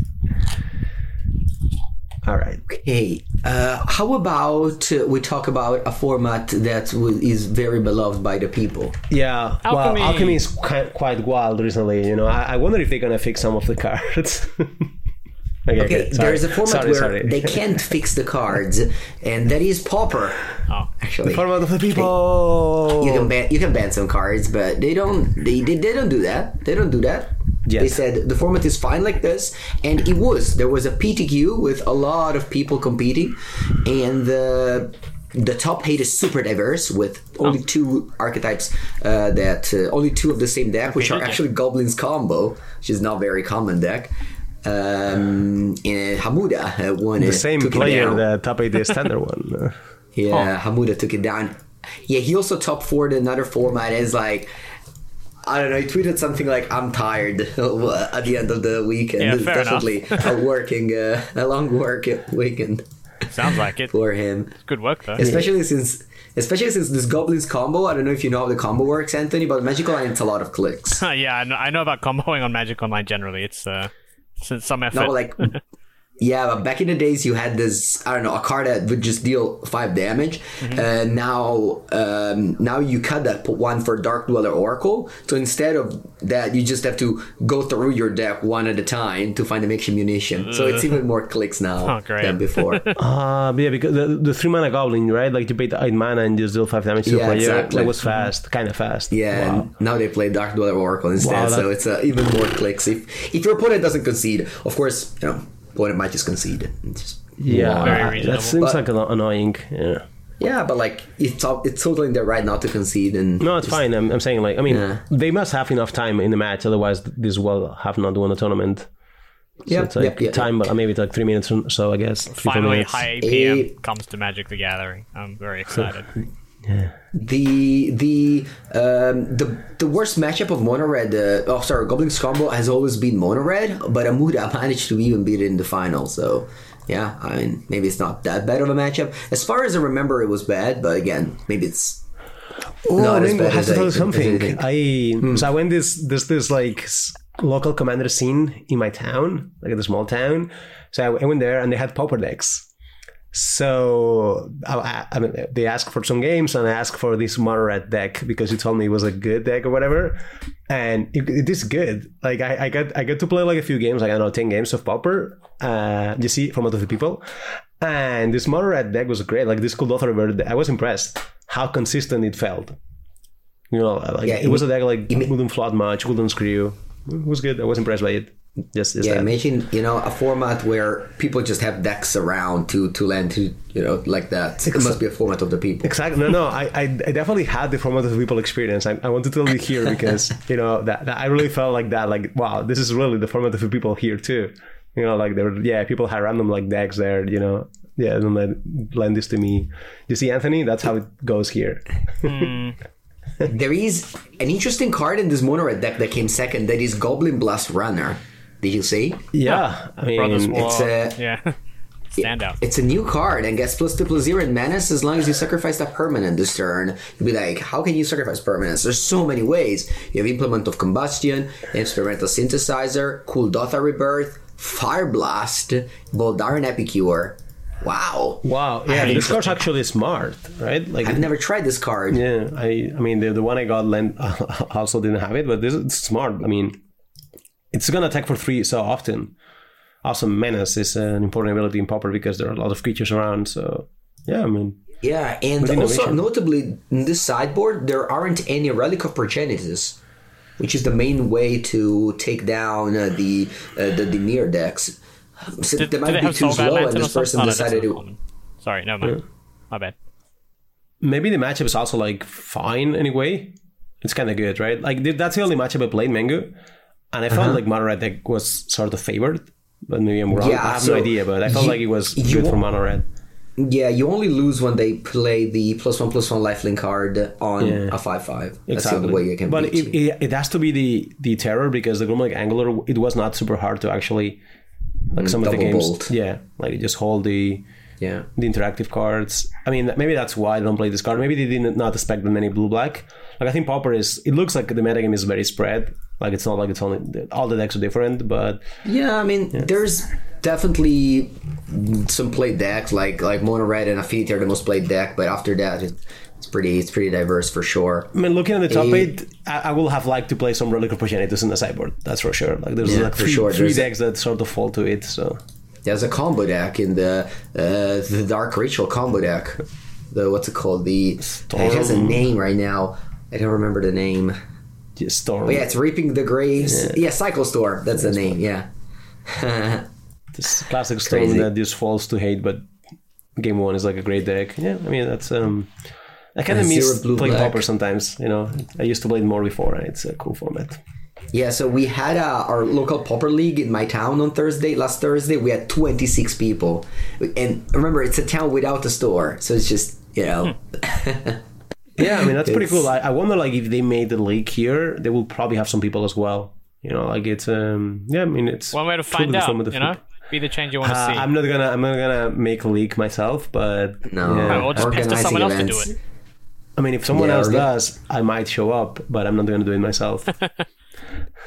Speaker 2: All right.
Speaker 1: Okay, uh, how about uh, we talk about a format that w- is very beloved by the people?
Speaker 2: Yeah,
Speaker 3: Alchemy.
Speaker 2: well, alchemy is quite, quite wild recently. You know, I, I wonder if they're gonna fix some of the cards. Okay,
Speaker 1: Okay,
Speaker 2: sorry.
Speaker 1: there is a format
Speaker 2: Sorry,
Speaker 1: where
Speaker 2: sorry.
Speaker 1: they can't fix the cards, and that is Pauper.
Speaker 3: oh.
Speaker 1: Actually,
Speaker 2: format of the people.
Speaker 1: you can ban you can ban some cards, but they don't they, they, they don't do that. They don't do that.
Speaker 2: Yes.
Speaker 1: They said the format is fine like this, and it was. There was a PTQ with a lot of people competing, and the the top eight is super diverse with only two archetypes uh, that uh, only two of the same deck, which are
Speaker 3: Okay.
Speaker 1: actually Goblins combo, which is not very common deck. Um, and Hamuda uh, won
Speaker 2: the
Speaker 1: it,
Speaker 2: same
Speaker 1: it
Speaker 2: player,
Speaker 1: down.
Speaker 2: the top eight the standard one.
Speaker 1: Yeah, Hamuda took it down. Yeah, he also top four another format is like I don't know, he tweeted something like I'm tired at the end of the weekend.
Speaker 3: Yeah,
Speaker 1: it's
Speaker 3: fair
Speaker 1: definitely a working uh, a long work weekend
Speaker 3: Sounds like it.
Speaker 1: for him.
Speaker 3: Good work, though.
Speaker 1: Especially since especially since this goblins combo, I don't know if you know how the combo works, Anthony, but Magic Online it's a lot of clicks.
Speaker 3: yeah, I know, I know about comboing on Magic Online generally. It's uh, it's some effort.
Speaker 1: No, like yeah, but back in the days you had this I don't know a card that would just deal five damage.
Speaker 3: Mm-hmm.
Speaker 1: Uh, now um, now you cut that put one for Dark Dweller Oracle. So instead of that, you just have to go through your deck one at a time to find the makeshift munition. So it's even more clicks now
Speaker 3: Oh,
Speaker 1: than before.
Speaker 2: Ah, yeah, because the, the three mana goblin, right? Like you paid eight mana and just deal five damage to the
Speaker 1: Yeah,
Speaker 2: player.
Speaker 1: exactly.
Speaker 2: That was fast, kind of fast.
Speaker 1: Yeah,
Speaker 2: Wow.
Speaker 1: and now they play Dark Dweller Oracle instead,
Speaker 2: Wow,
Speaker 1: so it's uh, even more clicks. If if your opponent doesn't concede, of course, you know, opponent might just concede. It's just,
Speaker 2: Yeah,
Speaker 3: Very
Speaker 2: that seems
Speaker 1: But-
Speaker 2: like anno- annoying. Yeah.
Speaker 1: yeah, but like it's it's totally in their right not to concede. And
Speaker 2: No, it's
Speaker 1: just-
Speaker 2: fine. I'm, I'm saying like I mean
Speaker 1: Yeah.
Speaker 2: they must have enough time in the match, otherwise this will have not won the tournament. So
Speaker 1: Yeah,
Speaker 2: it's like
Speaker 1: yeah, yeah,
Speaker 2: time, but maybe it's like three minutes or so, I guess. Three,
Speaker 3: Finally, high APM
Speaker 1: Eight.
Speaker 3: comes to Magic the Gathering. I'm very excited.
Speaker 1: The the um, the the worst matchup of Mono Red, uh, oh sorry, Goblins combo has always been Mono Red, but Amuda managed to even beat it in the final. So yeah, I mean maybe it's not that bad of a matchup. As far as I remember, it was bad, but again, maybe it's
Speaker 2: Oh,
Speaker 1: not
Speaker 2: I mean, I have to tell you
Speaker 1: I
Speaker 2: something. I so I went this this this like local commander scene in my town, like at a small town. So I, I went there and they had pauper decks. So I, I- mean, they asked for some games and I asked for this Monorat deck because you told me it was a good deck or whatever, and it, it is good. Like I, I got I got to play like a few games, like I don't know, ten games of pauper. Uh, you see from other people, and this Monorat deck was great. Like this cool author, I was impressed how consistent it felt. You know, like
Speaker 1: Yeah,
Speaker 2: it was a deck like
Speaker 1: it
Speaker 2: wouldn't flood much, wouldn't screw. It was good. I was impressed by it. Just, just
Speaker 1: Yeah,
Speaker 2: that.
Speaker 1: imagine you know a format where people just have decks around to to land to you know like that. It must be a format of the people.
Speaker 2: Exactly. No, no. I, I, I definitely had the format of the people experience. I, I want to tell you here because you know that, that I really felt like that. Like, wow, this is really the format of the people here too. You know, like there, were, yeah, people had random like decks there. You know, yeah, and then lend this to me. You see, Anthony, that's how it goes here. Hmm.
Speaker 1: There is an interesting card in this mono red deck that came second. That is Goblin Blast Runner. Did you see?
Speaker 2: Yeah, I mean,
Speaker 1: it's a- uh,
Speaker 3: yeah. Standout.
Speaker 1: It's a new card and gets plus two plus zero in menace as long as you sacrifice that permanent this turn. You'll be like, how can you sacrifice permanents? There's so many ways. You have Implement of Combustion, Experimental Synthesizer, Kuldotha Rebirth, Fire Blast, Voldaren Epicure. Wow.
Speaker 2: wow, yeah,
Speaker 1: I-
Speaker 2: this card's actually smart, right? Like,
Speaker 1: I've never tried this card.
Speaker 2: yeah, I, I mean, the the one I got lent also didn't have it, but this is smart. I mean, it's gonna attack for three so often. Also, menace is an important ability in Pauper because there are a lot of creatures around. So, yeah, I mean,
Speaker 1: Yeah, and also
Speaker 2: innovation.
Speaker 1: notably in this sideboard there aren't any Relic of Progenitus, which is the main way to take down uh, the uh, the Dimir decks. So
Speaker 3: Did,
Speaker 1: they might be too slow, and this person
Speaker 3: something? Oh, no, that's
Speaker 1: decided to.
Speaker 3: Sorry, no, mind. My bad.
Speaker 2: maybe the matchup is also like fine anyway. It's kind of good, right? Like that's the only matchup I played Mengu, and I felt
Speaker 1: Uh-huh.
Speaker 2: like Mono Red was sort of favored, but maybe I'm wrong.
Speaker 1: Yeah,
Speaker 2: I have
Speaker 1: so
Speaker 2: no idea, but I felt
Speaker 1: you-
Speaker 2: like it was good for Mono Red.
Speaker 1: Yeah, you only lose when they play the plus one plus one lifelink card on
Speaker 2: Yeah.
Speaker 1: a five five. That's the
Speaker 2: Exactly.
Speaker 1: only way you can
Speaker 2: but
Speaker 1: beat
Speaker 2: it, it, it has to be the the terror because the Gurmag Angler it was not super hard to actually like some of the games.
Speaker 1: bolt.
Speaker 2: Yeah, like you just hold the
Speaker 1: Yeah.
Speaker 2: the interactive cards. I mean, maybe that's why I don't play this card. Maybe they did not expect that many blue black. Like I think Pauper is. It looks like the metagame is very spread. Like it's not like it's only all the decks are different, but
Speaker 1: Yeah, I mean, there's definitely some played decks like like Mono Red and Affinity are the most played deck, but after that, it, it's pretty it's pretty diverse for sure.
Speaker 2: I mean, looking at the top
Speaker 1: Eh.
Speaker 2: eight, I, I will have liked to play some Relic of Progenitus in the sideboard. That's for sure. Like there's
Speaker 1: Yeah,
Speaker 2: like
Speaker 1: for
Speaker 2: three,
Speaker 1: sure.
Speaker 2: three
Speaker 1: There's a-
Speaker 2: decks that sort of fall to it. So
Speaker 1: There's a combo deck in the uh, the Dark Ritual combo deck. The what's it called? The it has a name right now. I don't remember the name.
Speaker 2: Just storm.
Speaker 1: But yeah, it's Reaping the Graves. Yeah, Cycle Storm. That's the name. Yeah.
Speaker 2: this classic storm
Speaker 1: Crazy.
Speaker 2: that just falls to hate, but game one is like a great deck. Yeah, I mean that's um. I kind of miss playing
Speaker 1: black.
Speaker 2: Pauper sometimes. You know, I used to play it more before, and it's a cool format.
Speaker 1: Yeah, so we had uh, our local Pauper league in my town on Thursday. Last Thursday, we had 26 people, and remember, it's a town without a store, so it's just you know,
Speaker 2: Yeah, I mean that's pretty cool. I, I wonder like if they made the league here, they will probably have some people as well. You know, like it's um yeah. I mean it's
Speaker 3: One way to find
Speaker 2: the
Speaker 3: out,
Speaker 2: form of the
Speaker 3: you know?
Speaker 2: foot.
Speaker 3: Be the change you want to
Speaker 2: Uh,
Speaker 3: see.
Speaker 2: I'm not gonna I'm not gonna make a league myself, but
Speaker 1: no.
Speaker 2: yeah.
Speaker 3: Or just pester someone else to do it.
Speaker 2: I mean if someone
Speaker 1: Yeah,
Speaker 2: else
Speaker 1: orga-
Speaker 2: does, I might show up, but I'm not gonna do it myself.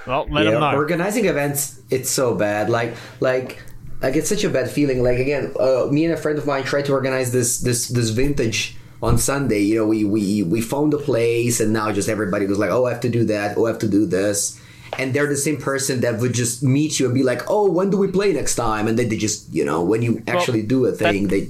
Speaker 3: Well, let
Speaker 1: yeah,
Speaker 3: them know.
Speaker 1: organizing events, it's so bad. Like, like, like it's such a bad feeling. Like again, uh, me and a friend of mine tried to organize this this this vintage on Sunday. You know, we we we found a place, and now just everybody goes like, "Oh, I have to do that. Oh, I have to do this." And they're the same person that would just meet you and be like, "Oh, when do we play next time?" And then they just, you know, when you actually do a thing, they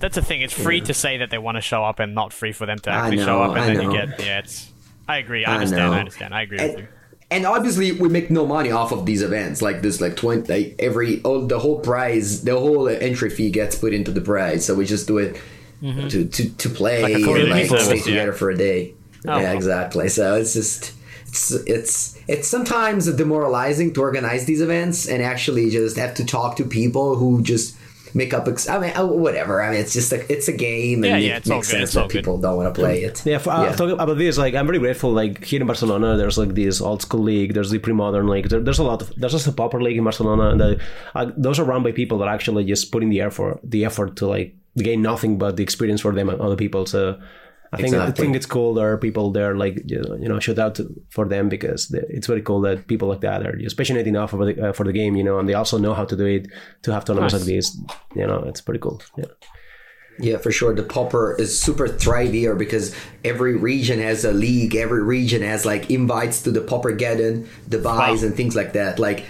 Speaker 3: That's the thing. It's free to say that they want to show up and not free for them to actually show up. And
Speaker 1: I
Speaker 3: then
Speaker 1: know.
Speaker 3: you get, yeah, it's. I agree. I
Speaker 1: I
Speaker 3: understand.
Speaker 1: know.
Speaker 3: I understand. I agree with you.
Speaker 1: and, and obviously we make no money off of these events like this like 20 like every all the whole prize the whole entry fee gets put into the prize so we just do it to, to to play
Speaker 3: Like a
Speaker 1: and like
Speaker 3: service,
Speaker 1: stay
Speaker 3: yeah.
Speaker 1: together for a day
Speaker 3: Oh,
Speaker 1: yeah
Speaker 3: well.
Speaker 1: exactly so it's just it's it's it's sometimes demoralizing to organize these events and actually just have to talk to people who just make up ex- I mean uh, whatever I mean it's just a, it's a game and
Speaker 3: Yeah, yeah, it's all
Speaker 1: makes
Speaker 3: good,
Speaker 1: sense
Speaker 3: it's all
Speaker 1: that
Speaker 3: good.
Speaker 1: people don't want to play it
Speaker 2: Yeah, for, uh, talking about this, like I'm very grateful. Like here in Barcelona, there's like this old school league. There's the pre-modern league. There, there's a lot of there's also a proper league in Barcelona, and the, uh, those are run by people that actually just put in the effort, the effort to like gain nothing but the experience for them and other people. So I think I
Speaker 1: Exactly.
Speaker 2: think it's cool. There are people there, like you know, you shout out to, for them because it's very cool that people like that are just passionate enough for the uh, for the game, you know, and they also know how to do it to have tournaments
Speaker 3: Nice.
Speaker 2: like this. You know, it's pretty cool. Yeah.
Speaker 1: Yeah, for sure. The Pauper is super thrive here because every region has a league. Every region has like invites to the Paupergeddon, the buys,
Speaker 3: Wow.
Speaker 1: and things like that. Like,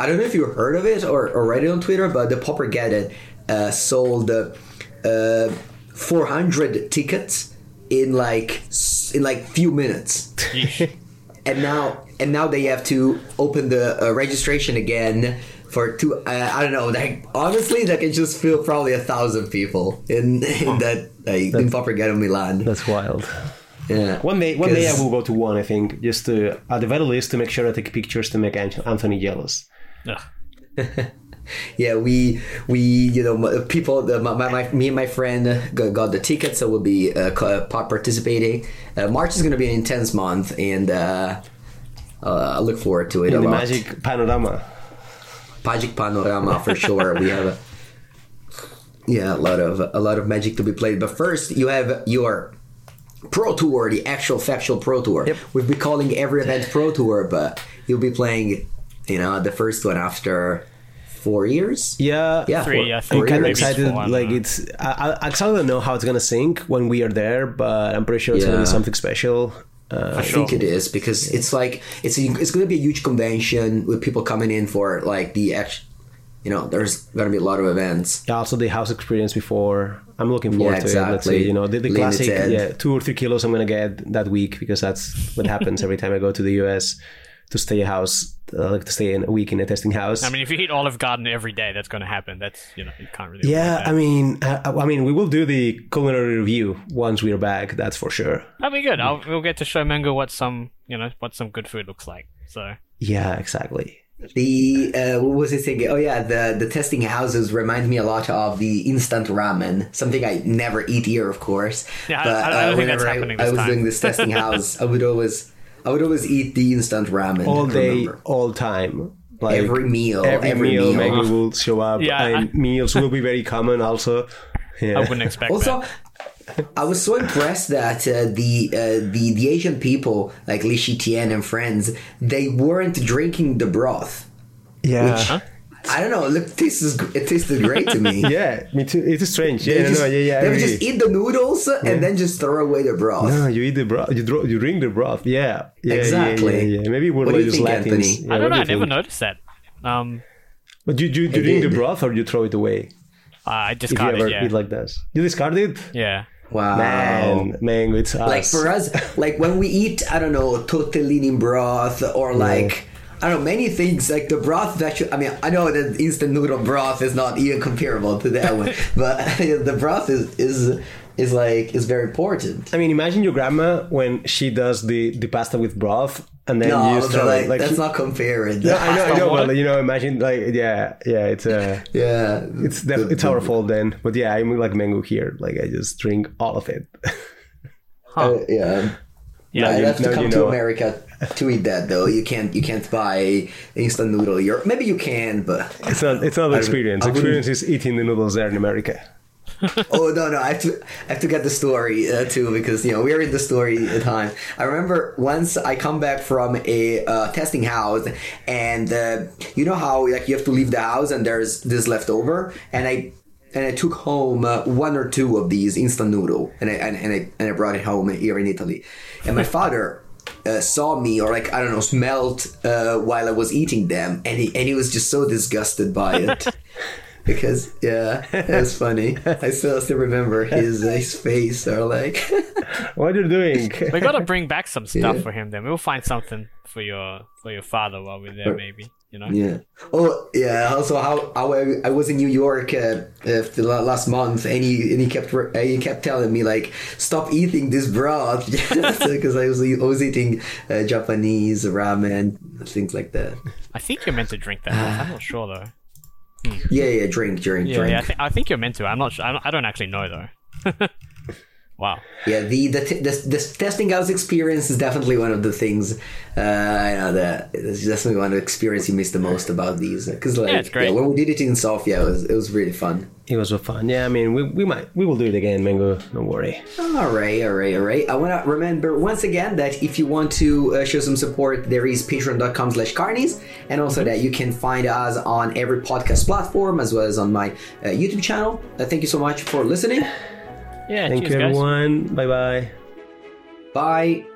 Speaker 1: I don't know if you heard of it or, or read it on Twitter, but the Paupergeddon uh, sold uh, uh, 400 tickets in like in like few minutes, and now and now they have to open the uh, registration again. For two, uh, I don't know. Like honestly, that can just feel probably a thousand people in in that like in Paupergeddon Milan.
Speaker 2: That's wild.
Speaker 1: Yeah.
Speaker 2: One day, one day i will go to one. I think just to at the very least to make sure I take pictures to make Anthony jealous.
Speaker 3: Ugh.
Speaker 1: yeah, we we you know people the, my, my me and my friend got, got the tickets, so we'll be uh, part- participating. Uh, March is going to be an intense month, and uh, uh, I look forward to it
Speaker 2: In
Speaker 1: a
Speaker 2: the
Speaker 1: lot.
Speaker 2: Magic Panorama.
Speaker 1: Magic Panorama for sure. we have a, yeah, a lot of a lot of magic to be played. But first, you have your Pro Tour, the actual factual Pro Tour.
Speaker 2: Yep.
Speaker 1: We've been calling every event Pro Tour, but you'll be playing, you know, the first one after four years.
Speaker 2: Yeah,
Speaker 1: Yeah,
Speaker 3: Three,
Speaker 1: four-
Speaker 3: I
Speaker 1: four
Speaker 3: think,
Speaker 2: I'm kind of excited.
Speaker 3: four,
Speaker 2: like it's, I, I, I still don't know how it's gonna sync when we are there, but I'm pretty sure it's gonna be something special. Uh,
Speaker 1: I think it is because it's like it's a, it's going to be a huge convention with people coming in for like the act. You know, there's going to be a lot of events.
Speaker 2: yeah, also the house experience before. I'm looking forward
Speaker 1: Yeah,
Speaker 2: to it. Let's say
Speaker 1: exactly.
Speaker 2: you know the, the classic, yeah, two or three kilos I'm gonna get that week because that's what happens every time I go to the US to stay a house, uh, like to stay in a week in a testing house.
Speaker 3: I mean, if you eat Olive Garden every day, that's going to happen. That's you know you can't really.
Speaker 2: yeah. I mean, I, I mean, we will do the culinary review once we're back. That's for sure.
Speaker 3: that'd be good. I'll, we'll get to show Mengu what some you know what some good food looks like. So
Speaker 2: Yeah, exactly.
Speaker 1: The uh, what was I saying? Oh yeah, the the testing houses remind me a lot of the instant ramen. Something I never eat here, of course.
Speaker 3: Yeah, I-
Speaker 1: but
Speaker 3: I don't
Speaker 1: uh,
Speaker 3: think that's
Speaker 1: whenever I,
Speaker 3: happening
Speaker 1: I was
Speaker 3: time.
Speaker 1: doing this testing house, I would always I would always eat the instant ramen.
Speaker 2: All day,
Speaker 1: remember.
Speaker 2: all time. Like
Speaker 1: every meal,
Speaker 2: every,
Speaker 1: every,
Speaker 2: meal,
Speaker 1: meal.
Speaker 2: Maggie will show up.
Speaker 3: Yeah,
Speaker 2: and
Speaker 3: I-
Speaker 2: meals will be very common also. Yeah.
Speaker 3: I wouldn't expect
Speaker 1: Also,
Speaker 3: that.
Speaker 1: I was so impressed that uh, the uh, the the Asian people like Li Shitian and friends they weren't drinking the broth.
Speaker 2: yeah.
Speaker 3: Huh?
Speaker 1: I don't know. Look, this is it tasted great to me.
Speaker 2: Yeah, me too. It's strange. Yeah, no,
Speaker 1: just,
Speaker 2: no, yeah, yeah.
Speaker 1: They would just eat the noodles and then just throw away the broth.
Speaker 2: No, you eat the broth. You, dro- you drink the broth. Yeah, yeah, yeah,
Speaker 1: Exactly.
Speaker 2: Yeah, yeah. Maybe we're
Speaker 1: What
Speaker 2: like just
Speaker 1: think,
Speaker 2: Latins.
Speaker 1: Anthony?
Speaker 2: Yeah,
Speaker 3: I don't know. I
Speaker 2: do you
Speaker 3: never
Speaker 2: think?
Speaker 3: noticed that. Um,
Speaker 2: But you, you, you
Speaker 1: I
Speaker 2: drink the broth or you throw it away
Speaker 3: I
Speaker 2: if you
Speaker 3: discarded.
Speaker 2: ever
Speaker 3: Yeah,
Speaker 2: eat like this. You discard it?
Speaker 3: yeah.
Speaker 1: Wow.
Speaker 2: Man, man, it's us.
Speaker 1: Like for us, like when we eat, I don't know, tortellini broth or like. I don't know many things like the broth that you. I mean, I know that instant noodle broth is not even comparable to that one, but the broth is is is like is very important.
Speaker 2: I mean, imagine your grandma when she does the, the pasta with broth and then
Speaker 1: No,
Speaker 2: you just
Speaker 1: but
Speaker 2: throw
Speaker 1: like,
Speaker 2: it. Like
Speaker 1: that's
Speaker 2: she-
Speaker 1: not comparing.
Speaker 2: Yeah, I know, I know,
Speaker 3: water?
Speaker 2: but you know, imagine like yeah, yeah, it's uh,
Speaker 1: yeah,
Speaker 2: it's def- it's our fault then. But yeah, I'm like Mengu here. Like I just drink all of it.
Speaker 3: Huh.
Speaker 1: Uh, yeah.
Speaker 3: yeah.
Speaker 1: I
Speaker 2: you-
Speaker 1: have to come
Speaker 2: you
Speaker 1: to. America to eat that though. You can't you can't buy instant noodle here. Maybe you can, but
Speaker 2: It's not it's not experience.
Speaker 1: I
Speaker 2: Experience is eating the noodles there in America.
Speaker 1: oh no no I have to I have to get the story uh, too because you know we're in the story time. I remember once I come back from a uh, testing house and uh, you know how like you have to leave the house and there's this left over and I and I took home uh, one or two of these instant noodle and I and, and I and I brought it home here in Italy and my father. Uh, saw me or like I don't know smelled uh, while I was eating them and he and he was just so disgusted by it because yeah, it was funny. I still still remember his his face or like
Speaker 2: What are you doing?
Speaker 3: We got to bring back some stuff
Speaker 1: Yeah.
Speaker 3: for him. Then we'll find something for your for your father while we're there. Maybe you know.
Speaker 1: yeah. Oh yeah. Also, how, how I, I was in New York uh, uh, the last month, and he and he kept uh, he kept telling me like stop eating this broth because I was I was eating uh, Japanese ramen things like that.
Speaker 3: I think you're meant to drink that. I'm not sure though.
Speaker 1: Yeah, yeah. Drink, drink,
Speaker 3: Yeah,
Speaker 1: drink.
Speaker 3: yeah I, th- I think you're meant to. I'm not. Sure. I don't actually know though. wow.
Speaker 1: Yeah, the the, t- the the testing house experience is definitely one of the things. Uh, I know that it's definitely one of the experience you miss the most about these because like
Speaker 3: Yeah, it's great.
Speaker 1: when we did it in Sofia, it was it was really fun.
Speaker 2: It was so fun. Yeah, I mean, we, we might we will do it again, Mengu. Don't worry.
Speaker 1: All right, all right, all right. I want to remember once again that if you want to uh, show some support, there is patreon.com slash karnies, and also that you can find us on every podcast platform as well as on my uh, YouTube channel. Uh, thank you so much for listening.
Speaker 3: Yeah.
Speaker 2: Thank
Speaker 3: cheers,
Speaker 2: you,
Speaker 3: guys.
Speaker 2: everyone. Bye bye.
Speaker 1: Bye.